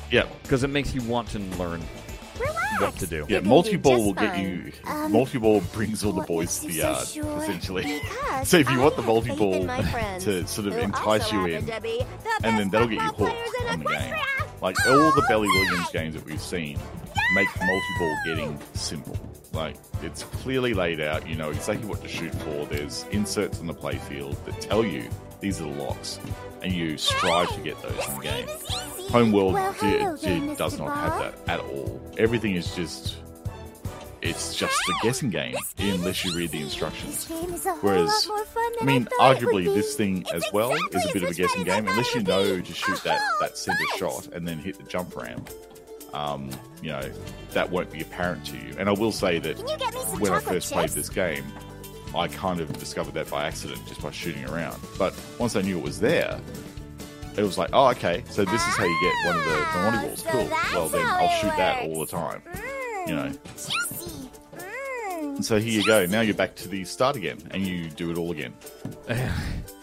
Yeah. because it makes you want to learn Relax. what to do. Yeah, You're multi do ball just will get you. Um, multi ball brings all the boys to the you so yard, sure? essentially. Because So if you I want the multi faith ball in my friends, to sort of who entice you in, to be the and then that'll get you hooked players in on the game. Equestria. Like all the Bally Williams games that we've seen make multi-ball getting simple. Like it's clearly laid out. You know exactly what to shoot for. There's inserts on the playfield that tell you these are the locks, and you strive to get those in the game. This game is easy. Homeworld well, d- hello d- does not have that at all. Everything is just it's just a guessing game unless you read the instructions. This game is a whole Whereas, lot more fun I mean, would arguably this thing as well exactly is a bit of a guessing game unless you know to shoot that Oh, that center shot and then hit the jump ramp. Um, you know that won't be apparent to you. And I will say that Can you get me some when I first played this game, I kind of discovered that by accident just by shooting around. But once I knew it was there, it was like, oh, okay, so this is how you get one of the, the Monty balls. Ah, so Cool. Well, then I'll it shoot that all the time. Mm, You know. Juicy. Mm, And so here you go. Now you're back to the start again, and you do it all again. [LAUGHS]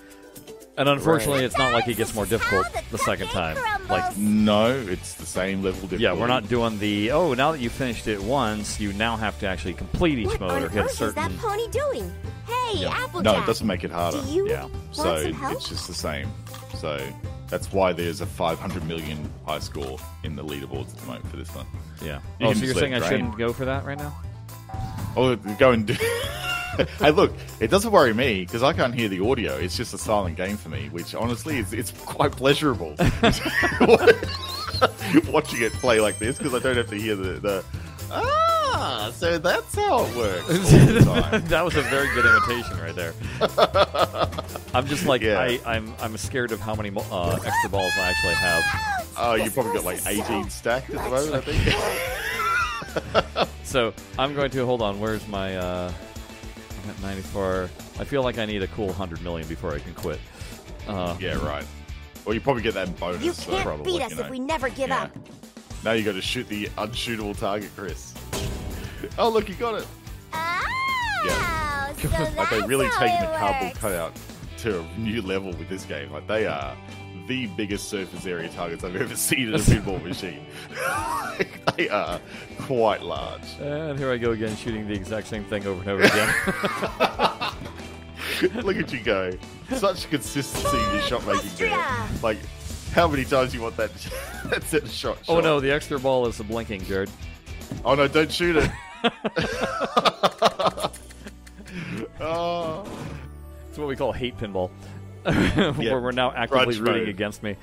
And unfortunately, it's not like it gets more difficult the second time. Like, No, it's the same level difficulty. yeah, we're not doing the oh. Now that you finished it once, you now have to actually complete each What mode on or hit a earth is that pony doing? Hey, Yeah. Applejack. No, it doesn't make it harder. Do you Yeah. want So some help? it's just the same. So that's why there's a 500 million high score in the leaderboards at the moment for this one. Yeah. You Oh, so you're saying let I shouldn't go for that right now? Oh, go and do. [LAUGHS] [LAUGHS] hey, look, it doesn't worry me because I can't hear the audio. It's just a silent game for me, which honestly is it's quite pleasurable [LAUGHS] [LAUGHS] watching it play like this because I don't have to hear the, the ah. So that's how it works all the time. that was a very good imitation right there. I'm just like Yeah. I, I'm I'm scared of how many uh, extra balls I actually have. Oh, you probably got like 18 stacked at the moment, I think. So I'm going to hold on. Where's my? Uh, I'm 94. I feel like I need a cool 100 million before I can quit. Uh, yeah, right. Well, you probably get that bonus. You can't probably, beat us you know. if we never give Yeah. up. Now you got to shoot the unshootable target, Chris. Oh, look, you got it. Oh, so [LAUGHS] like they that's really how taking the cardboard cutout to a new level with this game. Like they are the biggest surface area targets I've ever [LAUGHS] seen in a pinball machine. [LAUGHS] they are quite large. and here I go again, shooting the exact same thing over and over again. [LAUGHS] Look at you go. Such consistency in your shot making there. Like, how many times you want that that set shot? oh no, the extra ball is a blinking, Jared. Oh no! Don't shoot it. oh. It's what we call hate pinball, [LAUGHS] where we're now actively Grudge rooting mode. against me.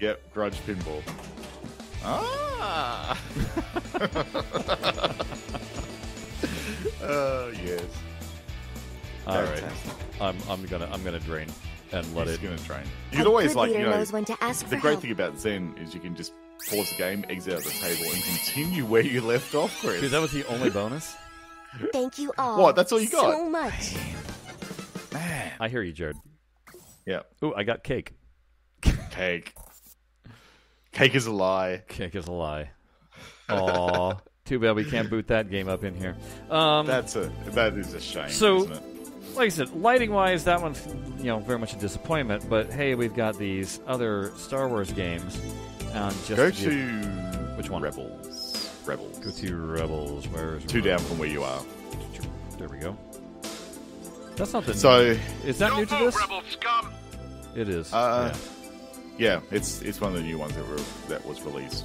Yep, grudge pinball. Ah. [LAUGHS] [LAUGHS] oh yes. All right, I'm I'm gonna I'm gonna drain and let It's it. gonna train. You can always good like leader you know. knows when to ask The great help. thing about Zen is you can just pause the game, exit out the table, and continue where you left off, Chris. Dude, that was the only bonus. Thank you all. What, that's all you got? So much. Man. I hear you, Jared. Yeah. Ooh, I got cake. Cake. Cake is a lie. Cake is a lie. Aw, too bad we can't boot that game up in here. Um, That's a that is a shame, So- isn't it? like I said, lighting wise, that one's you know very much a disappointment. But hey, we've got these other Star Wars games. Um, just Go to give- which one? Rebels. Rebels. Go to Rebels. Where's Two down from where you are. There we go. That's not the. So is that new to this? rebel scum! It is. Uh, yeah. yeah, it's it's one of the new ones that were that was released.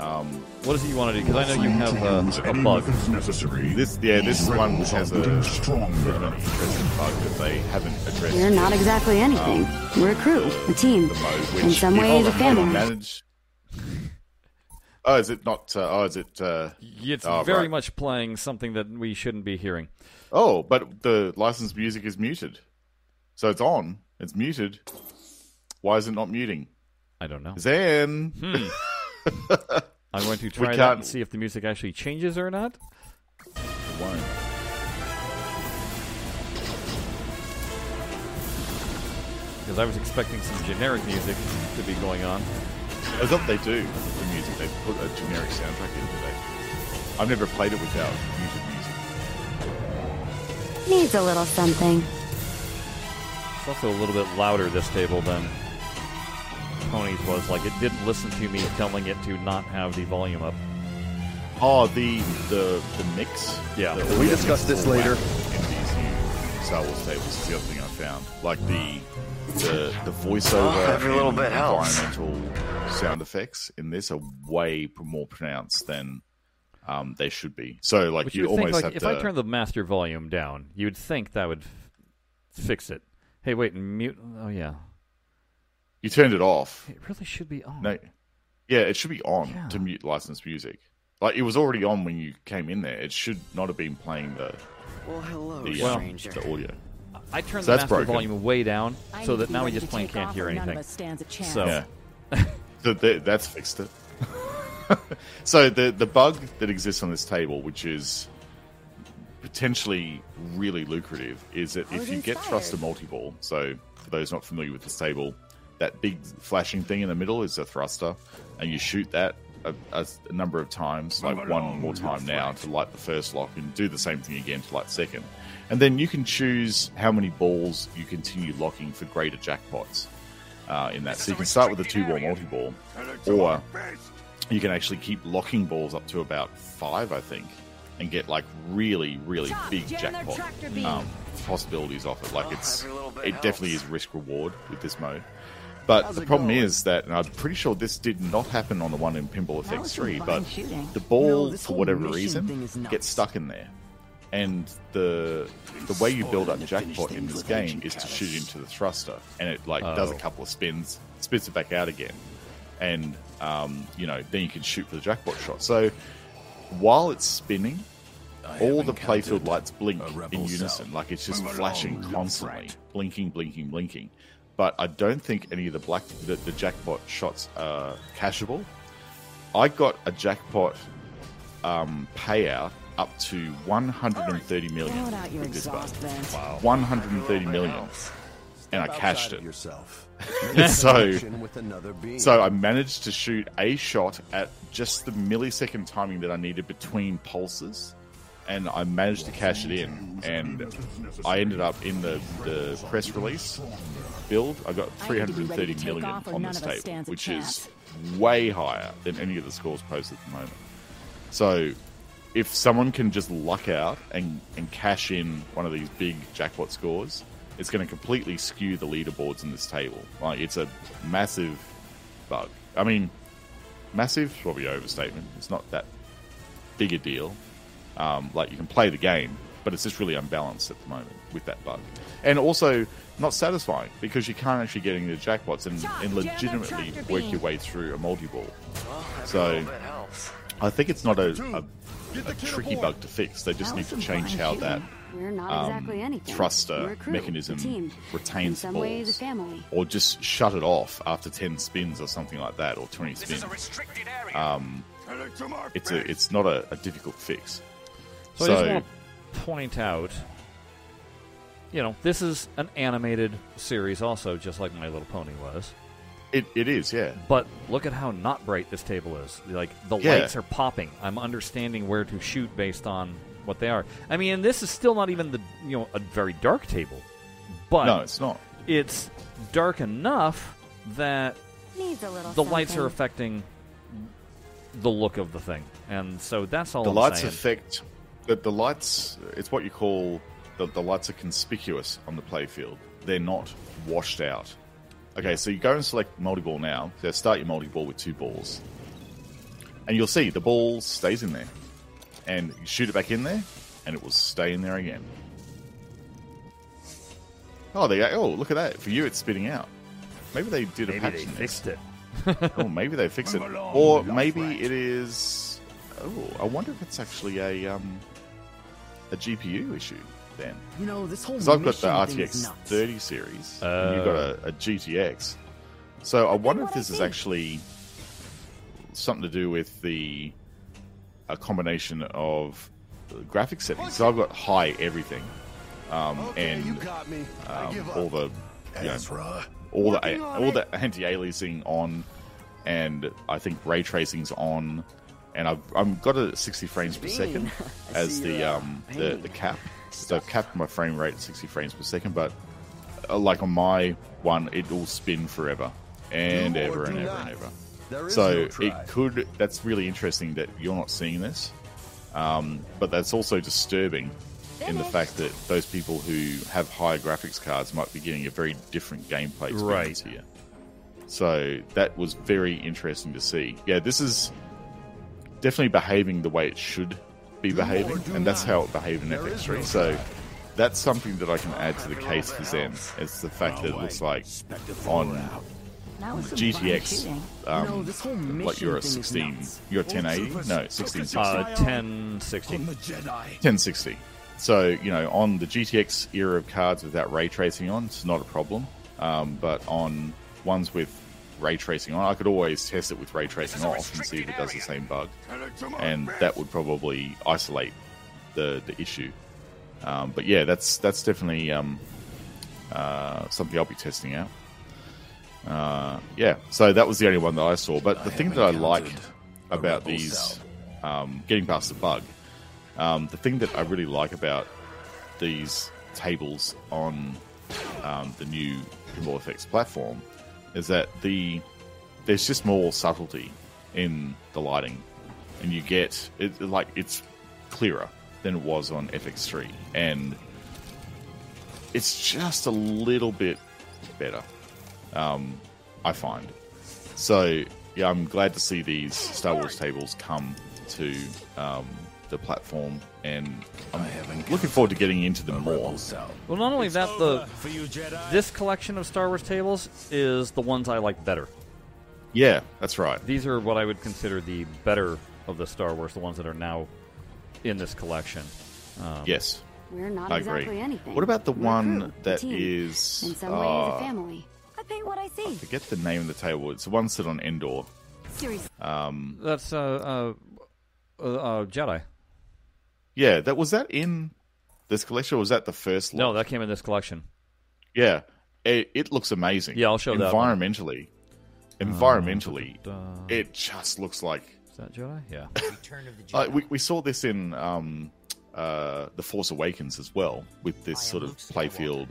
Um, What is it you want to do? Because I know you have uh, a bug. necessary. this yeah, this one Rebels has a getting bit stronger. of an interesting bug that they haven't addressed. We're not exactly anything. We're a crew, a team. mode, In some if- ways, a on, hold on, family. Manage. Oh, is it not? Uh, oh, is it? Uh, It's Oh, very right. much playing something that we shouldn't be hearing. oh, but the licensed music is muted, so it's on. It's muted. Why is it not muting? I don't know. Zen. Hmm. [LAUGHS] I'm going to try that can't- and see if the music actually changes or not. It won't. Because I was expecting some generic music to be going on. That's what they do. The music they put a generic soundtrack in today. I've never played it without muted music. Needs a little something. It's also a little bit louder this table than Tony's was. Like it didn't listen to me telling it to not have the volume up. Oh, the the the mix. Yeah. The We audio discuss this later. whack In these new Star Wars tables is the other thing I found. Like the the the voiceover, Oh, every little and bit helps. environmental sound effects in this are way more pronounced than um, they should be. So like Which you you would think, almost like, have if to. I turn the master volume down, you would think that would f- fix it. Hey, wait, mute. Oh yeah, you turned it off. it really should be on. No, yeah, it should be on Yeah. to mute licensed music. Like it was already on when you came in there. It should not have been playing the Well, hello, the, Well- stranger. the audio. I turned So the master broken. volume way down so that now we just to plain can't hear or None anything. of us stands a chance. So- Yeah. [LAUGHS] so th- that's fixed it. [LAUGHS] so the the bug that exists on this table, which is potentially really lucrative, is that I if you get inspired. thruster multi-ball, so for those not familiar with this table, that big flashing thing in the middle is a thruster, and you shoot that a, a, a number of times, like one more time now, to light the first lock and do the same thing again to light second. And then you can choose how many balls you continue locking for greater jackpots uh, in that. So you can start with a two ball multi ball, or you can actually keep locking balls up to about five, I think, and get like really, really big jackpot um, possibilities off it. Like it's, it definitely is risk reward with this mode. But the problem is that, and I'm pretty sure this did not happen on the one in Pinball Effects 3, but the ball, for whatever reason, gets stuck in there. And the the way you build up jackpot in this game is to shoot into the thruster, and it like does a Oh. couple of spins, spits it back out again, and um, you know then you can shoot for the jackpot shot. So while it's spinning, all the playfield lights blink in unison, like it's just flashing constantly, blinking, blinking, blinking. But I don't think any of the black the, the jackpot shots are cashable. I got a jackpot um, payout up to 130 million Blow with this bug. Wow. 130 million, and I cashed it. Yourself. [LAUGHS] so, with beam. so I managed to shoot a shot at just the millisecond timing that I needed between pulses, and I managed to cash it in. And I ended up in the, the press release build. I got I need to be ready 330 to million on this table, which is way higher than any of the scores posted at the moment. So, if someone can just luck out and, and cash in one of these big jackpot scores, it's going to completely skew the leaderboards in this table. Like, it's a massive bug. I mean, massive is probably overstatement. It's not that big a deal. Um, like, you can play the game, but it's just really unbalanced at the moment with that bug. And also, not satisfying because you can't actually get any of the jackpots and, and legitimately work your way through a multi ball. So, I think it's not a, a, a tricky bug to fix. They just need to change how that We're not um, exactly anything. thruster We're a crew, mechanism a team. retains In some balls. ways, a family. or just shut it off after 10 spins or something like that or 20 spins. Um, it's a it's not a, a difficult fix. So, I just want to point out, you know, this is an animated series, also, just like My Little Pony was. it, it is, yeah. But look at how not bright this table is. Like the Yeah. lights are popping. I'm understanding where to shoot based on what they are. I mean, and this is still not even the you know a very dark table, but No, it's not. it's dark enough that Needs a little the lights are affecting the look of the thing, and so that's all The I'm lights saying. affect the, the lights. It's what you call the, the lights are conspicuous on the playfield. They're not washed out. Okay, so you go and select multi ball now. So start your multi ball with two balls, and you'll see the ball stays in there, and you shoot it back in there, and it will stay in there again. Oh, they go. Oh, look at that! For you, it's spitting out. Maybe they did a Maybe patch they fixed it. [LAUGHS] oh, maybe they fix it, or maybe it is. Oh, I wonder if it's actually a um a GPU issue then, You know, this whole because I've got the mission thing is RTX 30 series, and you've got a, a GTX. So I wonder if this is actually something to do with the a combination of graphic settings. So I've got high everything, um, Okay, you and got me. Um, all the you know, all the all the anti-aliasing on, and I think ray tracing's on, and I've I've got it at 60 frames per second [LAUGHS] as the uh, um the, painting. the cap. So I've capped my frame rate at 60 frames per second, but uh, like on my one, it will spin forever and Do or ever and ever and ever. So no it could. That's really interesting that you're not seeing this, um, but that's also disturbing in the fact that those people who have higher graphics cards might be getting a very different gameplay experience here. So that was very interesting to see. Yeah, this is definitely behaving the way it should be behaving, and that's how it behaved in FX3. no So that's something that I can add to the case for Zen. It's the fact that it looks like on That was some fine GTX, shooting. um, you know, this whole like mission you're a 16, you're a 1080, no, 1660. Uh, 1060. On the Jedi. 1060. So, you know, on the GTX era of cards without ray tracing on, it's not a problem. Um, but on ones with ray tracing on, I could always test it with ray tracing off and see if it does the same bug. And that would probably isolate the, the issue. Um, but yeah, that's that's definitely um, uh, something I'll be testing out. Uh, yeah, so that was the only one that I saw. But the thing that I like about these um, getting past the bug. Um, the thing that I really like about these tables on um, the new Pinball FX platform is that the there's just more subtlety in the lighting, and you get it like it's clearer than it was on FX3, and it's just a little bit better. Um, I find so. Yeah, I'm glad to see these Star Wars tables come to um, the platform, and I'm looking forward to getting into them more. Well, not only that, the this collection of Star Wars tables is the ones I like better. Yeah, that's right. These are what I would consider the better of the Star Wars, the ones that are now in this collection. Um, Yes, We're not I exactly agree. anything. What about the We're one crew, a that team. is? In some ways, uh, a family. I paint what I see. Forget the name of the table. It's the one set on Endor. Seriously. Um, That's uh, uh, uh, uh, Jedi. yeah, that was that in this collection. or Was that the first? No, that came in this collection. Yeah, it, it looks amazing. Yeah, I'll show that environmentally. Environmentally, Uh, it just looks like Is that Jedi? Yeah. [LAUGHS] Uh, we, we saw this in um, uh, The Force Awakens as well, with this sort of playfield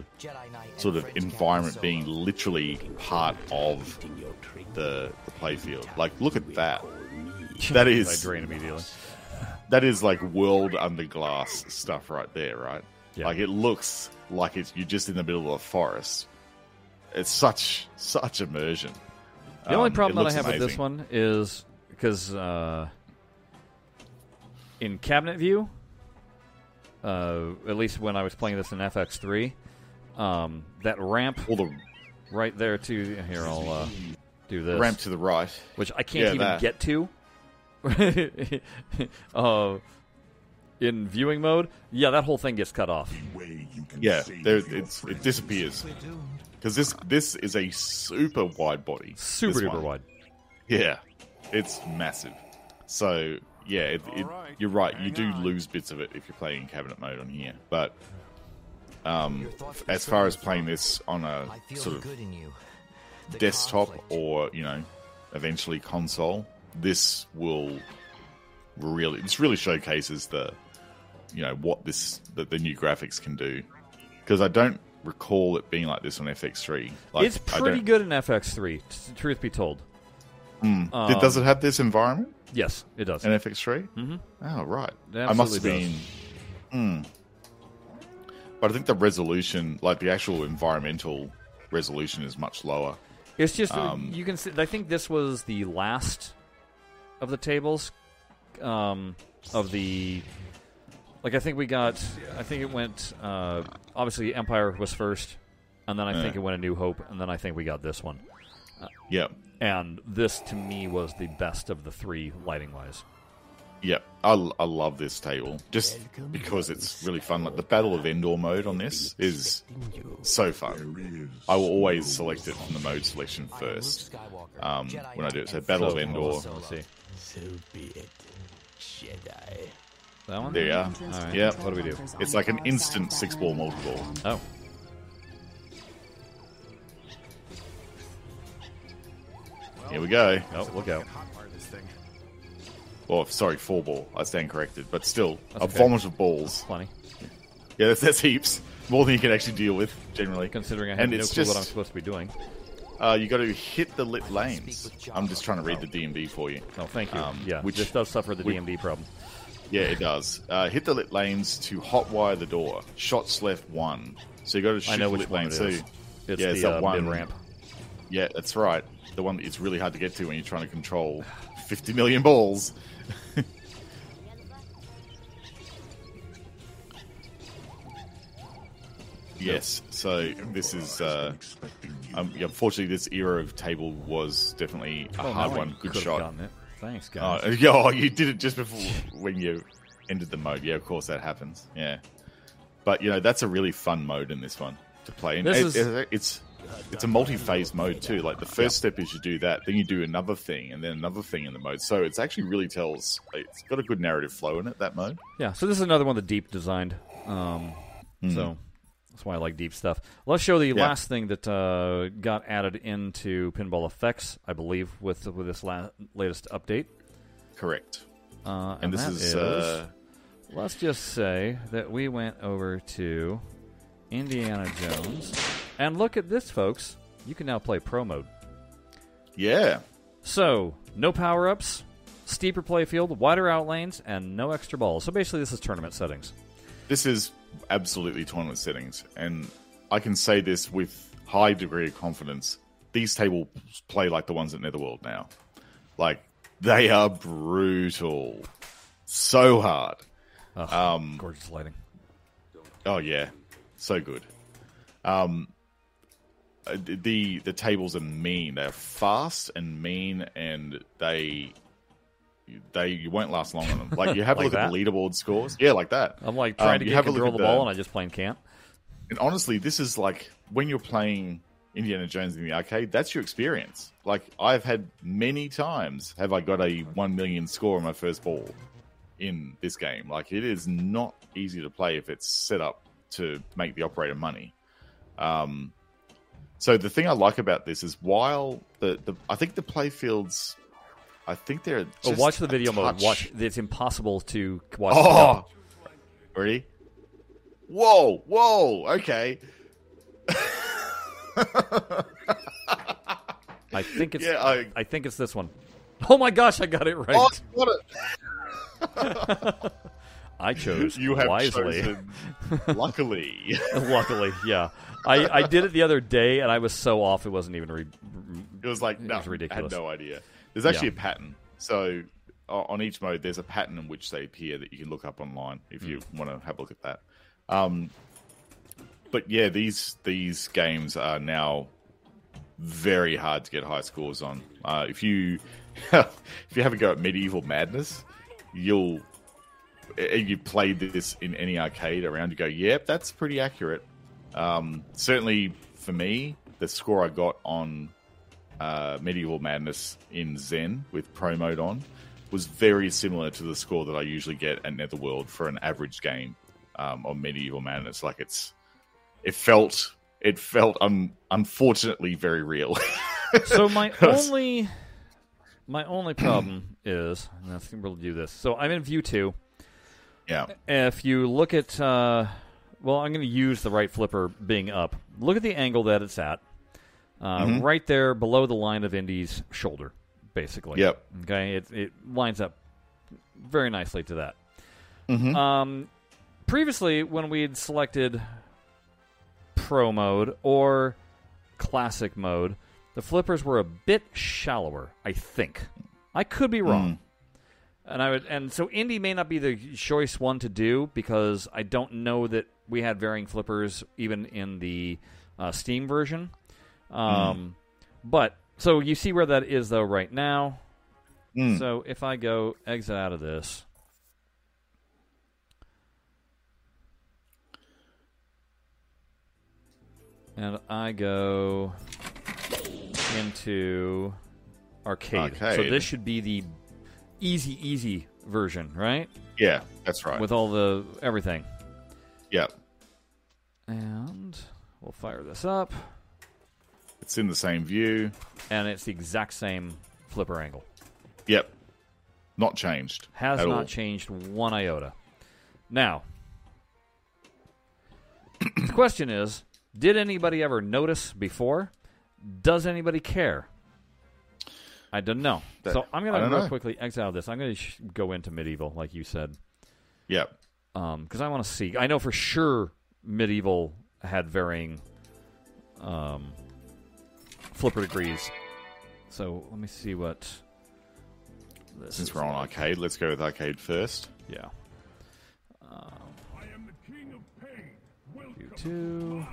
sort of environment being literally part of the, the playfield. Like, look at that. [LAUGHS] That I is drain immediately. [LAUGHS] that is like world under glass stuff right there, right? Yeah. Like it looks like it's you're just in the middle of a forest. It's such such immersion. The only Um, problem that I looks have with this one is because uh, in cabinet view, uh, at least when I was playing this in FX3, um, that ramp all the right there to here I'll uh, do this ramp to the right. which I can't Yeah, even that. get to. [LAUGHS] uh, in viewing mode, yeah, that whole thing gets cut off. Yeah, there, it's, it disappears because this this is a super wide body, Super duper one. wide. Yeah, it's massive. So yeah, it, it, you're right. You do lose bits of it if you're playing in cabinet mode on here. But um, as far as playing this on a sort of desktop or you know eventually console, this will really this really showcases the you know what this the, the new graphics can do because I don't recall it being like this on FX3. Like, it's I pretty good in FX3. t- Truth be told, Did- Um, does it have this environment yes, it does. in FX3? Mm-hmm. Oh right, I must have been. Hmm. But I think the resolution, like the actual environmental resolution, is much lower. It's just Um, you can. See, I think this was the last of the tables um, of the. Like I think we got. I think it went. Uh, obviously, Empire was first, and then I think it went a New Hope, and then I think we got this one. Yeah, And this to me was the best of the three lighting wise. yeah. I, I love this table just because it's really fun. Like the Battle of Endor mode on this is so fun. I will always select it from the mode selection first um, when I do it. So Battle of Endor. Let's see. That one. There you are. All right. Yeah. What do we do? It's like an instant six ball multi-ball. Oh, Here we go. oh, look out! Oh, sorry, four ball. I stand corrected, but still That's a okay. vomit of balls. Plenty. Yeah, that's, that's heaps more than you can actually deal with generally. Considering I have and no it's clue just what I'm supposed to be doing. uh, you got to hit the lit lanes. I'm just trying to read the DMD for you. Oh, thank you. Um, yeah, which- this does suffer the which- DMD problem. Yeah, it does. Uh, hit the lit lanes to hotwire the door. Shots left one. So you got to shoot I know the which lit one lane. it So is. It's yeah, the it's that uh, one ramp. Yeah, that's right. The one that it's really hard to get to when you're trying to control 50 million balls. [LAUGHS] yes. So this is. Uh, um, yeah, unfortunately, this era of table was definitely a Oh, hard one. Good shot. Thanks, guys. Oh, [LAUGHS] yeah, oh, you did it just before when you ended the mode. Yeah, of course that happens. Yeah, but you know that's a really fun mode in this one to play. And it- is- it- it's it's a multi-phase mode too. Like the first step is you do that, then you do another thing, and then another thing in the mode. So it's actually really tells. It's got a good narrative flow in it. That mode. yeah, so this is another one that Deep designed. Um, So that's why I like Deep stuff. Let's show the. Yeah. last thing that uh, got added into Pinball Effects, I believe, with with this la- latest update. Correct. Uh, And, this that is, uh, let's just say that we went over to Indiana Jones, and look at this, folks. You can now play pro mode. yeah. So, no power ups, steeper playfield, wider outlanes, and no extra balls. So basically, this is tournament settings. This is absolutely tournament settings, and I can say this with high degree of confidence. These tables play like the ones at Netherworld now. Like they are brutal, so hard. Ugh, Um, gorgeous lighting. Oh yeah, so good. Um, uh, the the tables are mean. They're fast and mean, and they they you won't last long on them. Like you have a [LAUGHS] Like look at the that? leaderboard scores. Yeah, like that. I'm like Um, trying to get have a control the ball, and I just plain can't. And honestly, this is like when you're playing Indiana Jones in the arcade, that's your experience. Like I've had many times have I got a one million score on my first ball in this game. Like it is not easy to play if it's set up to make the operator money. Um, so the thing I like about this is while the, the I think the playfields, I think they're Oh, watch the video mode. Watch. It's impossible to watch. Oh, ready? Whoa, whoa, okay. I think it's. Yeah, I- I think it's this one. Oh my gosh, I got it right. Oh, what a, [LAUGHS] I chose you have wisely. chosen. [LAUGHS] Luckily, Luckily, yeah. I, I did it the other day, and I was so off it wasn't even. Re- it was like It no, was ridiculous. I had no idea. There's actually Yeah. a pattern. So on each mode, there's a pattern in which they appear that you can look up online if you Mm. want to have a look at that. Um, but yeah, these these games are now very hard to get high scores on. Uh, if you [LAUGHS] if you have a go at Medieval Madness, you'll and you played this in any arcade around, you go, yep, that's pretty accurate. Um, certainly for me, the score I got on uh, Medieval Madness in Zen with Pro Mode on was very similar to the score that I usually get at Netherworld for an average game um, on Medieval Madness. Like it's, it felt, it felt un- unfortunately very real. [LAUGHS] so my [LAUGHS] only, my only problem is, and I think we'll do this. So I'm in view two. Yeah, If you look at, uh, well, I'm going to use the right flipper being up. Look at the angle that it's at. Uh, Mm-hmm. Right there below the line of Indy's shoulder, basically. Yep. Okay, it, it lines up very nicely to that. Mm-hmm. Um, previously, when we had selected Pro mode or Classic mode, the flippers were a bit shallower. I think I could be wrong, and I would, and so Indy may not be the choice one to do because I don't know that we had varying flippers even in the uh, Steam version. Um, But so you see where that is though right now. Mm. So if I go exit out of this. And I go into arcade. So this should be the easy, easy version, right? yeah, that's right. With all the everything. yeah, And we'll fire this up. it's in the same view. And it's the exact same flipper angle. Yep, not changed. Has not all. changed one iota. Now, the question is did anybody ever notice before? Does anybody care? I don't know. That- so I'm going to real know. quickly exit out of this. I'm going to sh- go into medieval, like you said, Yep. because I want to see. I know for sure medieval had varying um, flipper degrees. So let me see what. This Since is we're on like. arcade, let's go with arcade first. Yeah. View two.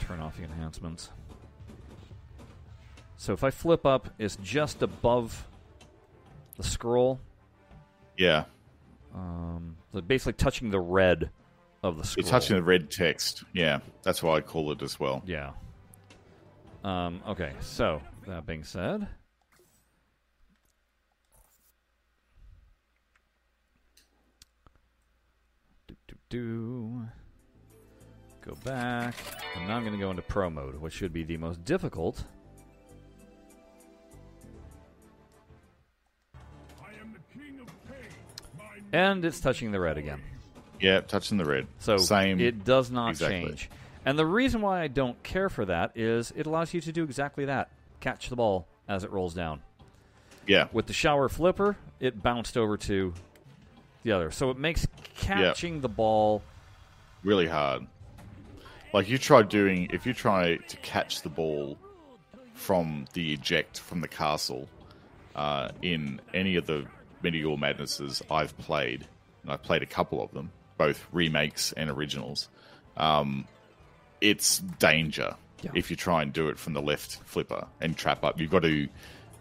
Turn off the enhancements. So if I flip up, it's just above the scroll. Yeah, Um, so basically touching the red of the scroll. you're touching the red text. Yeah, that's why I call it as well. Yeah. Um, okay, so that being said, do. go back, and now I'm going to go into pro mode, which should be the most difficult. And it's touching the red again. Yeah, touching the red. So same. it does not exactly. change. And the reason why I don't care for that is it allows you to do exactly that. Catch the ball as it rolls down. Yeah, With the shower flipper, it bounced over to the other. So it makes catching the ball really hard. Like you try doing, if you try to catch the ball from the eject from the castle uh, in any of the medieval madnesses I've played, and I've played a couple of them, both remakes and originals. Um, it's danger Yeah. if you try and do it from the left flipper and trap up. You've got to,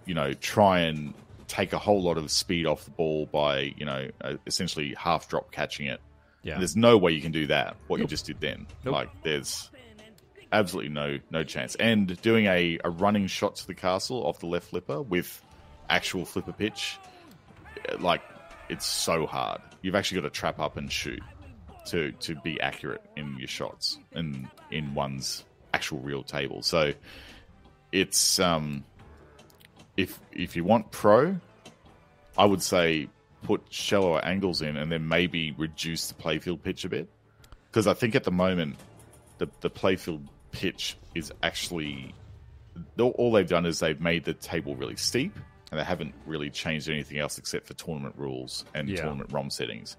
you know, try and take a whole lot of speed off the ball by, you know, uh, essentially half drop catching it. Yeah. And there's no way you can do that. What you just did then, Nope. like there's absolutely no no chance. And doing a, a running shot to the castle off the left flipper with actual flipper pitch, like it's so hard. You've actually got to trap up and shoot to to be accurate in your shots and in one's actual real table. So it's um if if you want pro, I would say put shallower angles in and then maybe reduce the playfield pitch a bit. Because I think at the moment the the playfield pitch is actually all- all they've done is they've made the table really steep and they haven't really changed anything else except for tournament rules and Yeah. tournament ROM settings.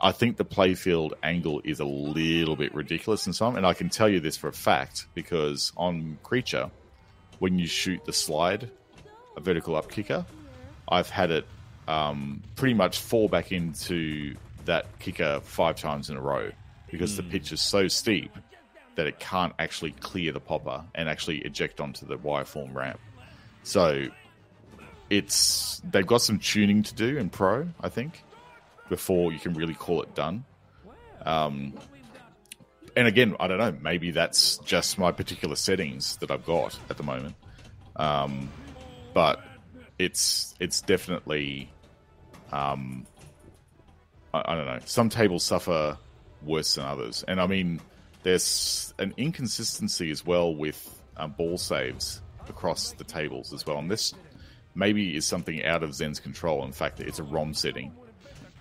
I think the playfield angle is a little bit ridiculous in some, and I can tell you this for a fact because on Creature, when you shoot the slide, a vertical up kicker, I've had it um, pretty much fall back into that kicker five times in a row because the pitch is so steep that it can't actually clear the popper and actually eject onto the wireform ramp. So it's they've got some tuning to do in pro, I think, before you can really call it done. Um, and again, I don't know. Maybe that's just my particular settings that I've got at the moment. Um, but it's it's definitely, um, I, I don't know. Some tables suffer worse than others, and I mean, there's an inconsistency as well with um, ball saves across the tables as well. And this maybe is something out of Zen's control. In fact, it's a ROM setting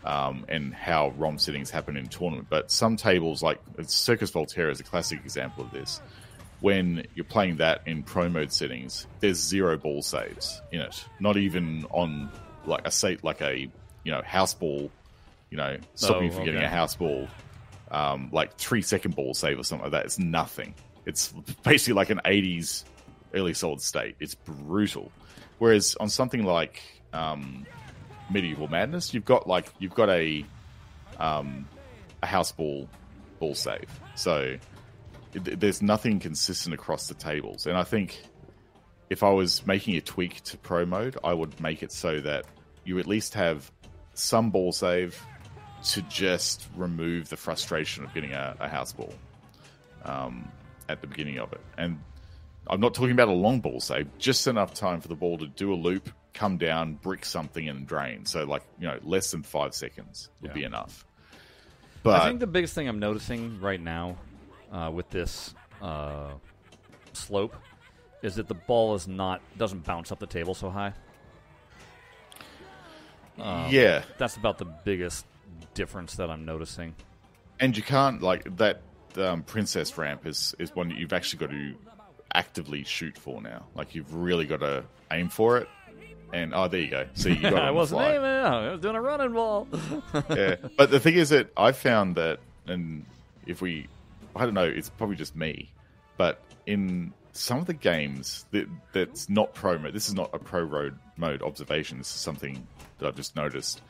um, and how ROM settings happen in tournament. But some tables, like Circus Voltaire, is a classic example of this. When you're playing that in pro mode settings, there's zero ball saves in it. Not even on like a say like a you know house ball, you know stopping you Oh, from getting a house ball, um, like three second ball save or something like that. It's nothing. It's basically like an 80s early solid state. It's brutal. Whereas on something like um, medieval madness, you've got like you've got a um, a house ball ball save. So th- there's nothing consistent across the tables, and I think if I was making a tweak to pro mode, I would make it so that you at least have some ball save to just remove the frustration of getting a, a house ball um, at the beginning of it. And I'm not talking about a long ball save, just enough time for the ball to do a loop, come down, brick something, and drain. So, like, you know, less than five seconds would Yeah. be enough. But I think the biggest thing I'm noticing right now uh, with this uh, slope is that the ball is not doesn't bounce up the table so high. yeah, That's about the biggest difference that I'm noticing. and you can't like that. Um, princess ramp is is one that you've actually got to actively shoot for now. Like you've really got to aim for it. And oh, there you go. See, you got [LAUGHS] it I wasn't aiming. I was doing a running ball. [LAUGHS] yeah. But the thing is that I found that, and if we, I don't know, it's probably just me, but in some of the games that that's not pro mode, this is not a pro road mode observation. This is something that I've just noticed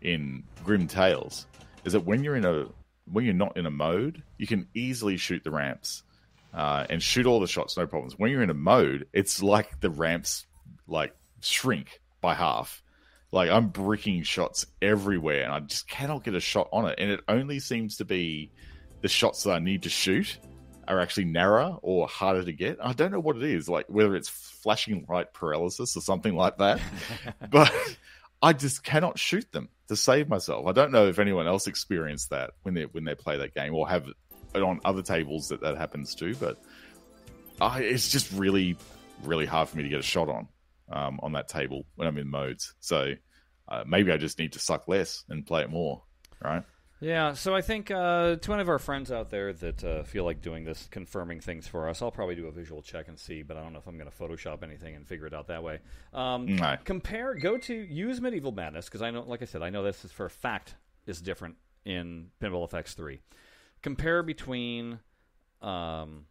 in Grimm Tales, is that when you're in a when you're not in a mode, you can easily shoot the ramps uh, and shoot all the shots, no problems. When you're in a mode, it's like the ramps like shrink by half. Like I'm bricking shots everywhere, and I just cannot get a shot on it. And it only seems to be the shots that I need to shoot are actually narrower or harder to get. I don't know what it is, like whether it's flashing light paralysis or something like that. [LAUGHS] but I just cannot shoot them to save myself. I don't know if anyone else experienced that when they when they play that game or have on other tables that that happens too. But I, it's just really, really hard for me to get a shot on um, on that table when I'm in modes. So uh, maybe I just need to suck less and play it more, right? Yeah, so I think uh, to one of our friends out there that uh, feel like doing this, confirming things for us, I'll probably do a visual check and see, but I don't know if I'm going to Photoshop anything and figure it out that way. Um, No. Compare, go to use Medieval Madness because I know, like I said, I know this is for a fact is different in Pinball FX three. Compare between, um,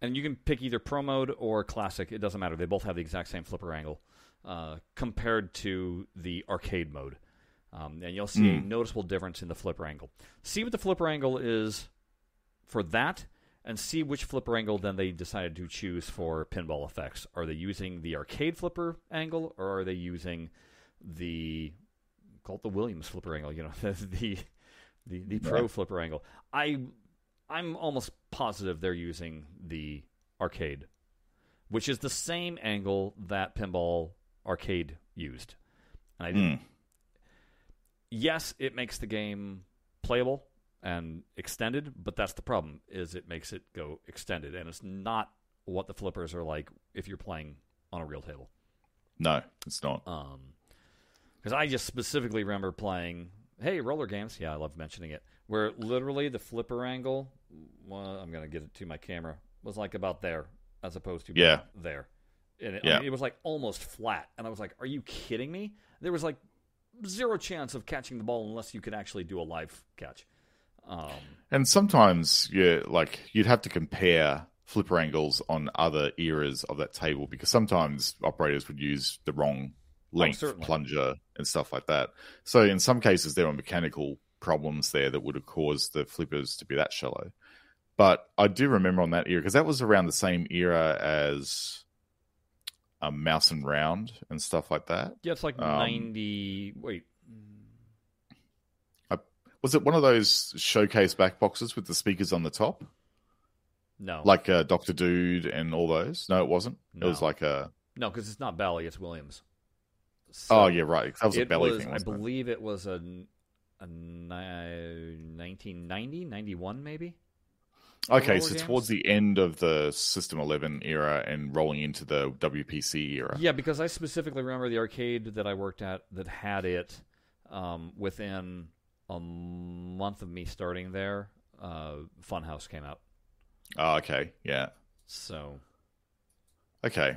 and you can pick either Pro mode or Classic. It doesn't matter. They both have the exact same flipper angle. Uh, compared to the arcade mode. Um, and you'll see a noticeable difference in the flipper angle. See what the flipper angle is for that, and see which flipper angle then they decided to choose for Pinball FX. Are they using the arcade flipper angle, or are they using the call it the Williams flipper angle? You know, [LAUGHS] the the the the pro flipper angle. I I'm almost positive they're using the arcade, which is the same angle that pinball arcade used. And I didn't yes, it makes the game playable and extended, but that's the problem is it makes it go extended and it's not what the flippers are like if you're playing on a real table. No, it's not. Um cuz I just specifically remember playing hey, Rollergames, yeah, I love mentioning it, where literally the flipper angle, well, I'm going to get it to my camera, was like about there as opposed to Yeah. there. And it, Yeah. it was like almost flat and I was like, "Are you kidding me?" There was like zero chance of catching the ball unless you could actually do a live catch. Um, And sometimes, yeah, like you'd have to compare flipper angles on other eras of that table because sometimes operators would use the wrong length certainly. plunger and stuff like that. So in some cases, there were mechanical problems there that would have caused the flippers to be that shallow. But I do remember on that era because that was around the same era as a mouse and round and stuff like that. yeah, it's like Um, 90. Wait, Was it one of those showcase back boxes with the speakers on the top? no. like uh, Doctor Dude and all those. No, it wasn't. It was like a. no, because it's not Bally, it's Williams. Oh yeah, right. That was a Bally was, thing. I it? believe it was a, a ni- 1990, 91 maybe? Okay, so games? towards the end of the System 11 era and rolling into the WPC era. Yeah, because I specifically remember the arcade that I worked at that had it um, within a month of me starting there. Uh, Funhouse came out, Oh, okay. Yeah. so Okay.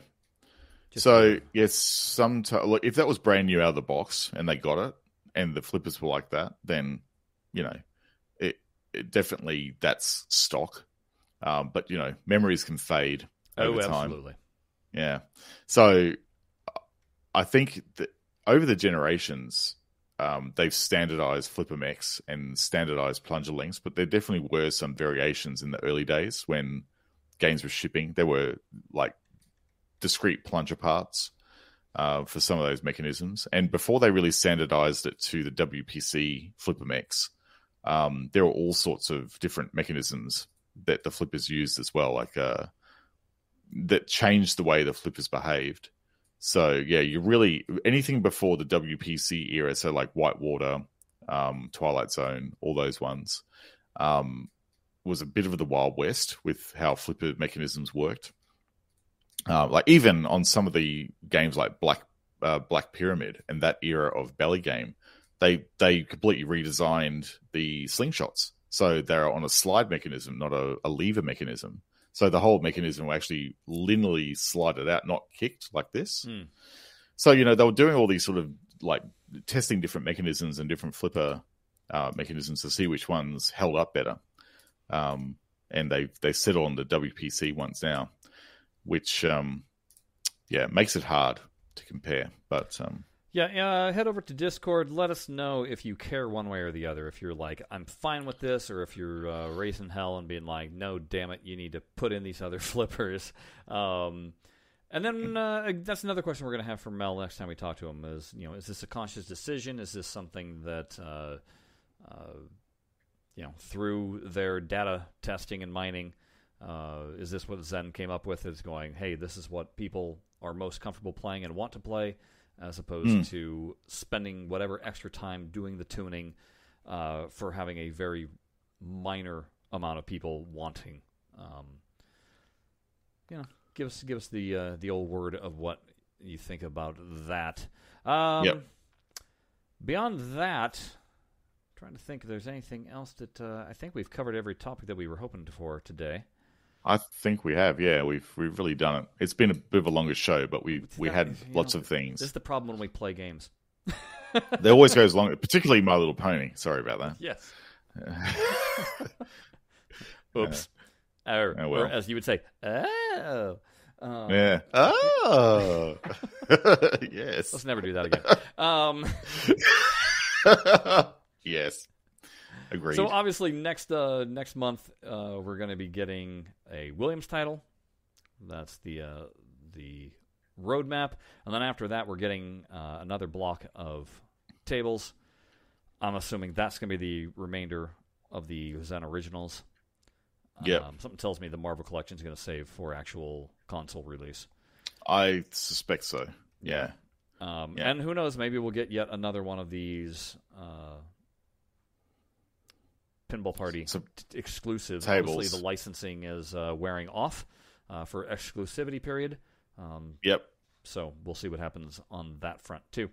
Just so yes, sometimes look if that was brand new out of the box and they got it, and the flippers were like that, then you know, it, it definitely that's stock. Um, but you know, memories can fade over oh, time. absolutely. Yeah. So I think that over the generations, um, they've standardized flipper mechs and standardized plunger links, but there definitely were some variations in the early days when games were shipping. There were like discrete plunger parts uh, for some of those mechanisms. And before they really standardized it to the WPC flipper mechs, um, there were all sorts of different mechanisms that the flippers used as well, like uh, that changed the way the flippers behaved. So yeah, you really anything before the WPC era, so like Whitewater, um, Twilight Zone, all those ones, um, was a bit of the Wild West with how flipper mechanisms worked. Uh, like even on some of the games like Black uh, Black Pyramid and that era of Bally Game, they they completely redesigned the slingshots, so they're on a slide mechanism, not a, a lever mechanism. So the whole mechanism will actually linearly slide it out, not kicked like this. Hmm. So you know they were doing all these sort of like testing different mechanisms and different flipper uh, mechanisms to see which ones held up better. Um, and they they settle on the WPC ones now, which um, yeah makes it hard to compare. But um, Yeah, uh, head over to Discord. Let us know if you care one way or the other. If you're like, I'm fine with this, or if you're uh, raising hell and being like, no, damn it, you need to put in these other [LAUGHS] flippers. Um, and then uh, that's another question we're going to have for Mel next time we talk to him. Is you know, is this a conscious decision? Is this something that uh, uh, you know through their data testing and mining? Uh, is this what Zen came up with? Is going, hey, this is what people are most comfortable playing and want to play, as opposed Hmm. to spending whatever extra time doing the tuning uh, for having a very minor amount of people wanting. Um, you know, give us give us the uh, the old word of what you think about that. Um, Yep. Beyond that, trying to think if there's anything else that uh, I think we've covered every topic that we were hoping for today. I think we have. Yeah, we've we've really done it. It's been a bit of a longer show, but we we had lots know, of things. This is the problem when we play games. [LAUGHS] They always goes longer, particularly My Little Pony. Sorry about that. Yes. [LAUGHS] Oops. or, Oh, well. or as you would say, oh. Um, Yeah. [LAUGHS] Oh. yes. Let's never do that again. Um, yes. Agreed. so obviously next uh, next month uh, we're going to be getting a Williams title. That's the uh, the roadmap, and then after that we're getting uh, another block of tables. I'm assuming that's going to be the remainder of the Zen originals. Yep. Um, something tells me the Marvel collection is going to save for actual console release. I suspect so. Yeah. Um, Yeah. And who knows? Maybe we'll get yet another one of these uh, pinball party exclusives. Tables. Obviously, the licensing is uh, wearing off uh, for exclusivity period. Um, Yep. so we'll see what happens on that front too.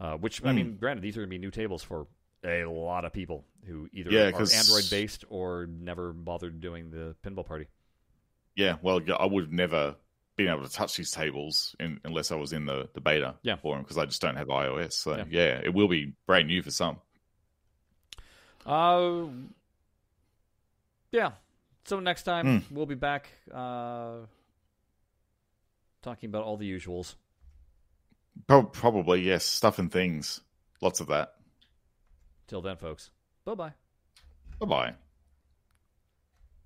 Uh, which I Hmm. mean, granted, these are going to be new tables for a lot of people who either Yeah, are 'cause- Android based or never bothered doing the pinball party. Yeah. Well, I would have never been able to touch these tables in, unless I was in the, the beta Yeah. for them because I just don't have iOS. So, Yeah. yeah. it will be brand new for some. Uh, yeah. So next time Hmm. we'll be back uh, talking about all the usuals. Pro- probably, yes. Stuff and things. Lots of that. Till then, folks. Bye bye. Bye bye.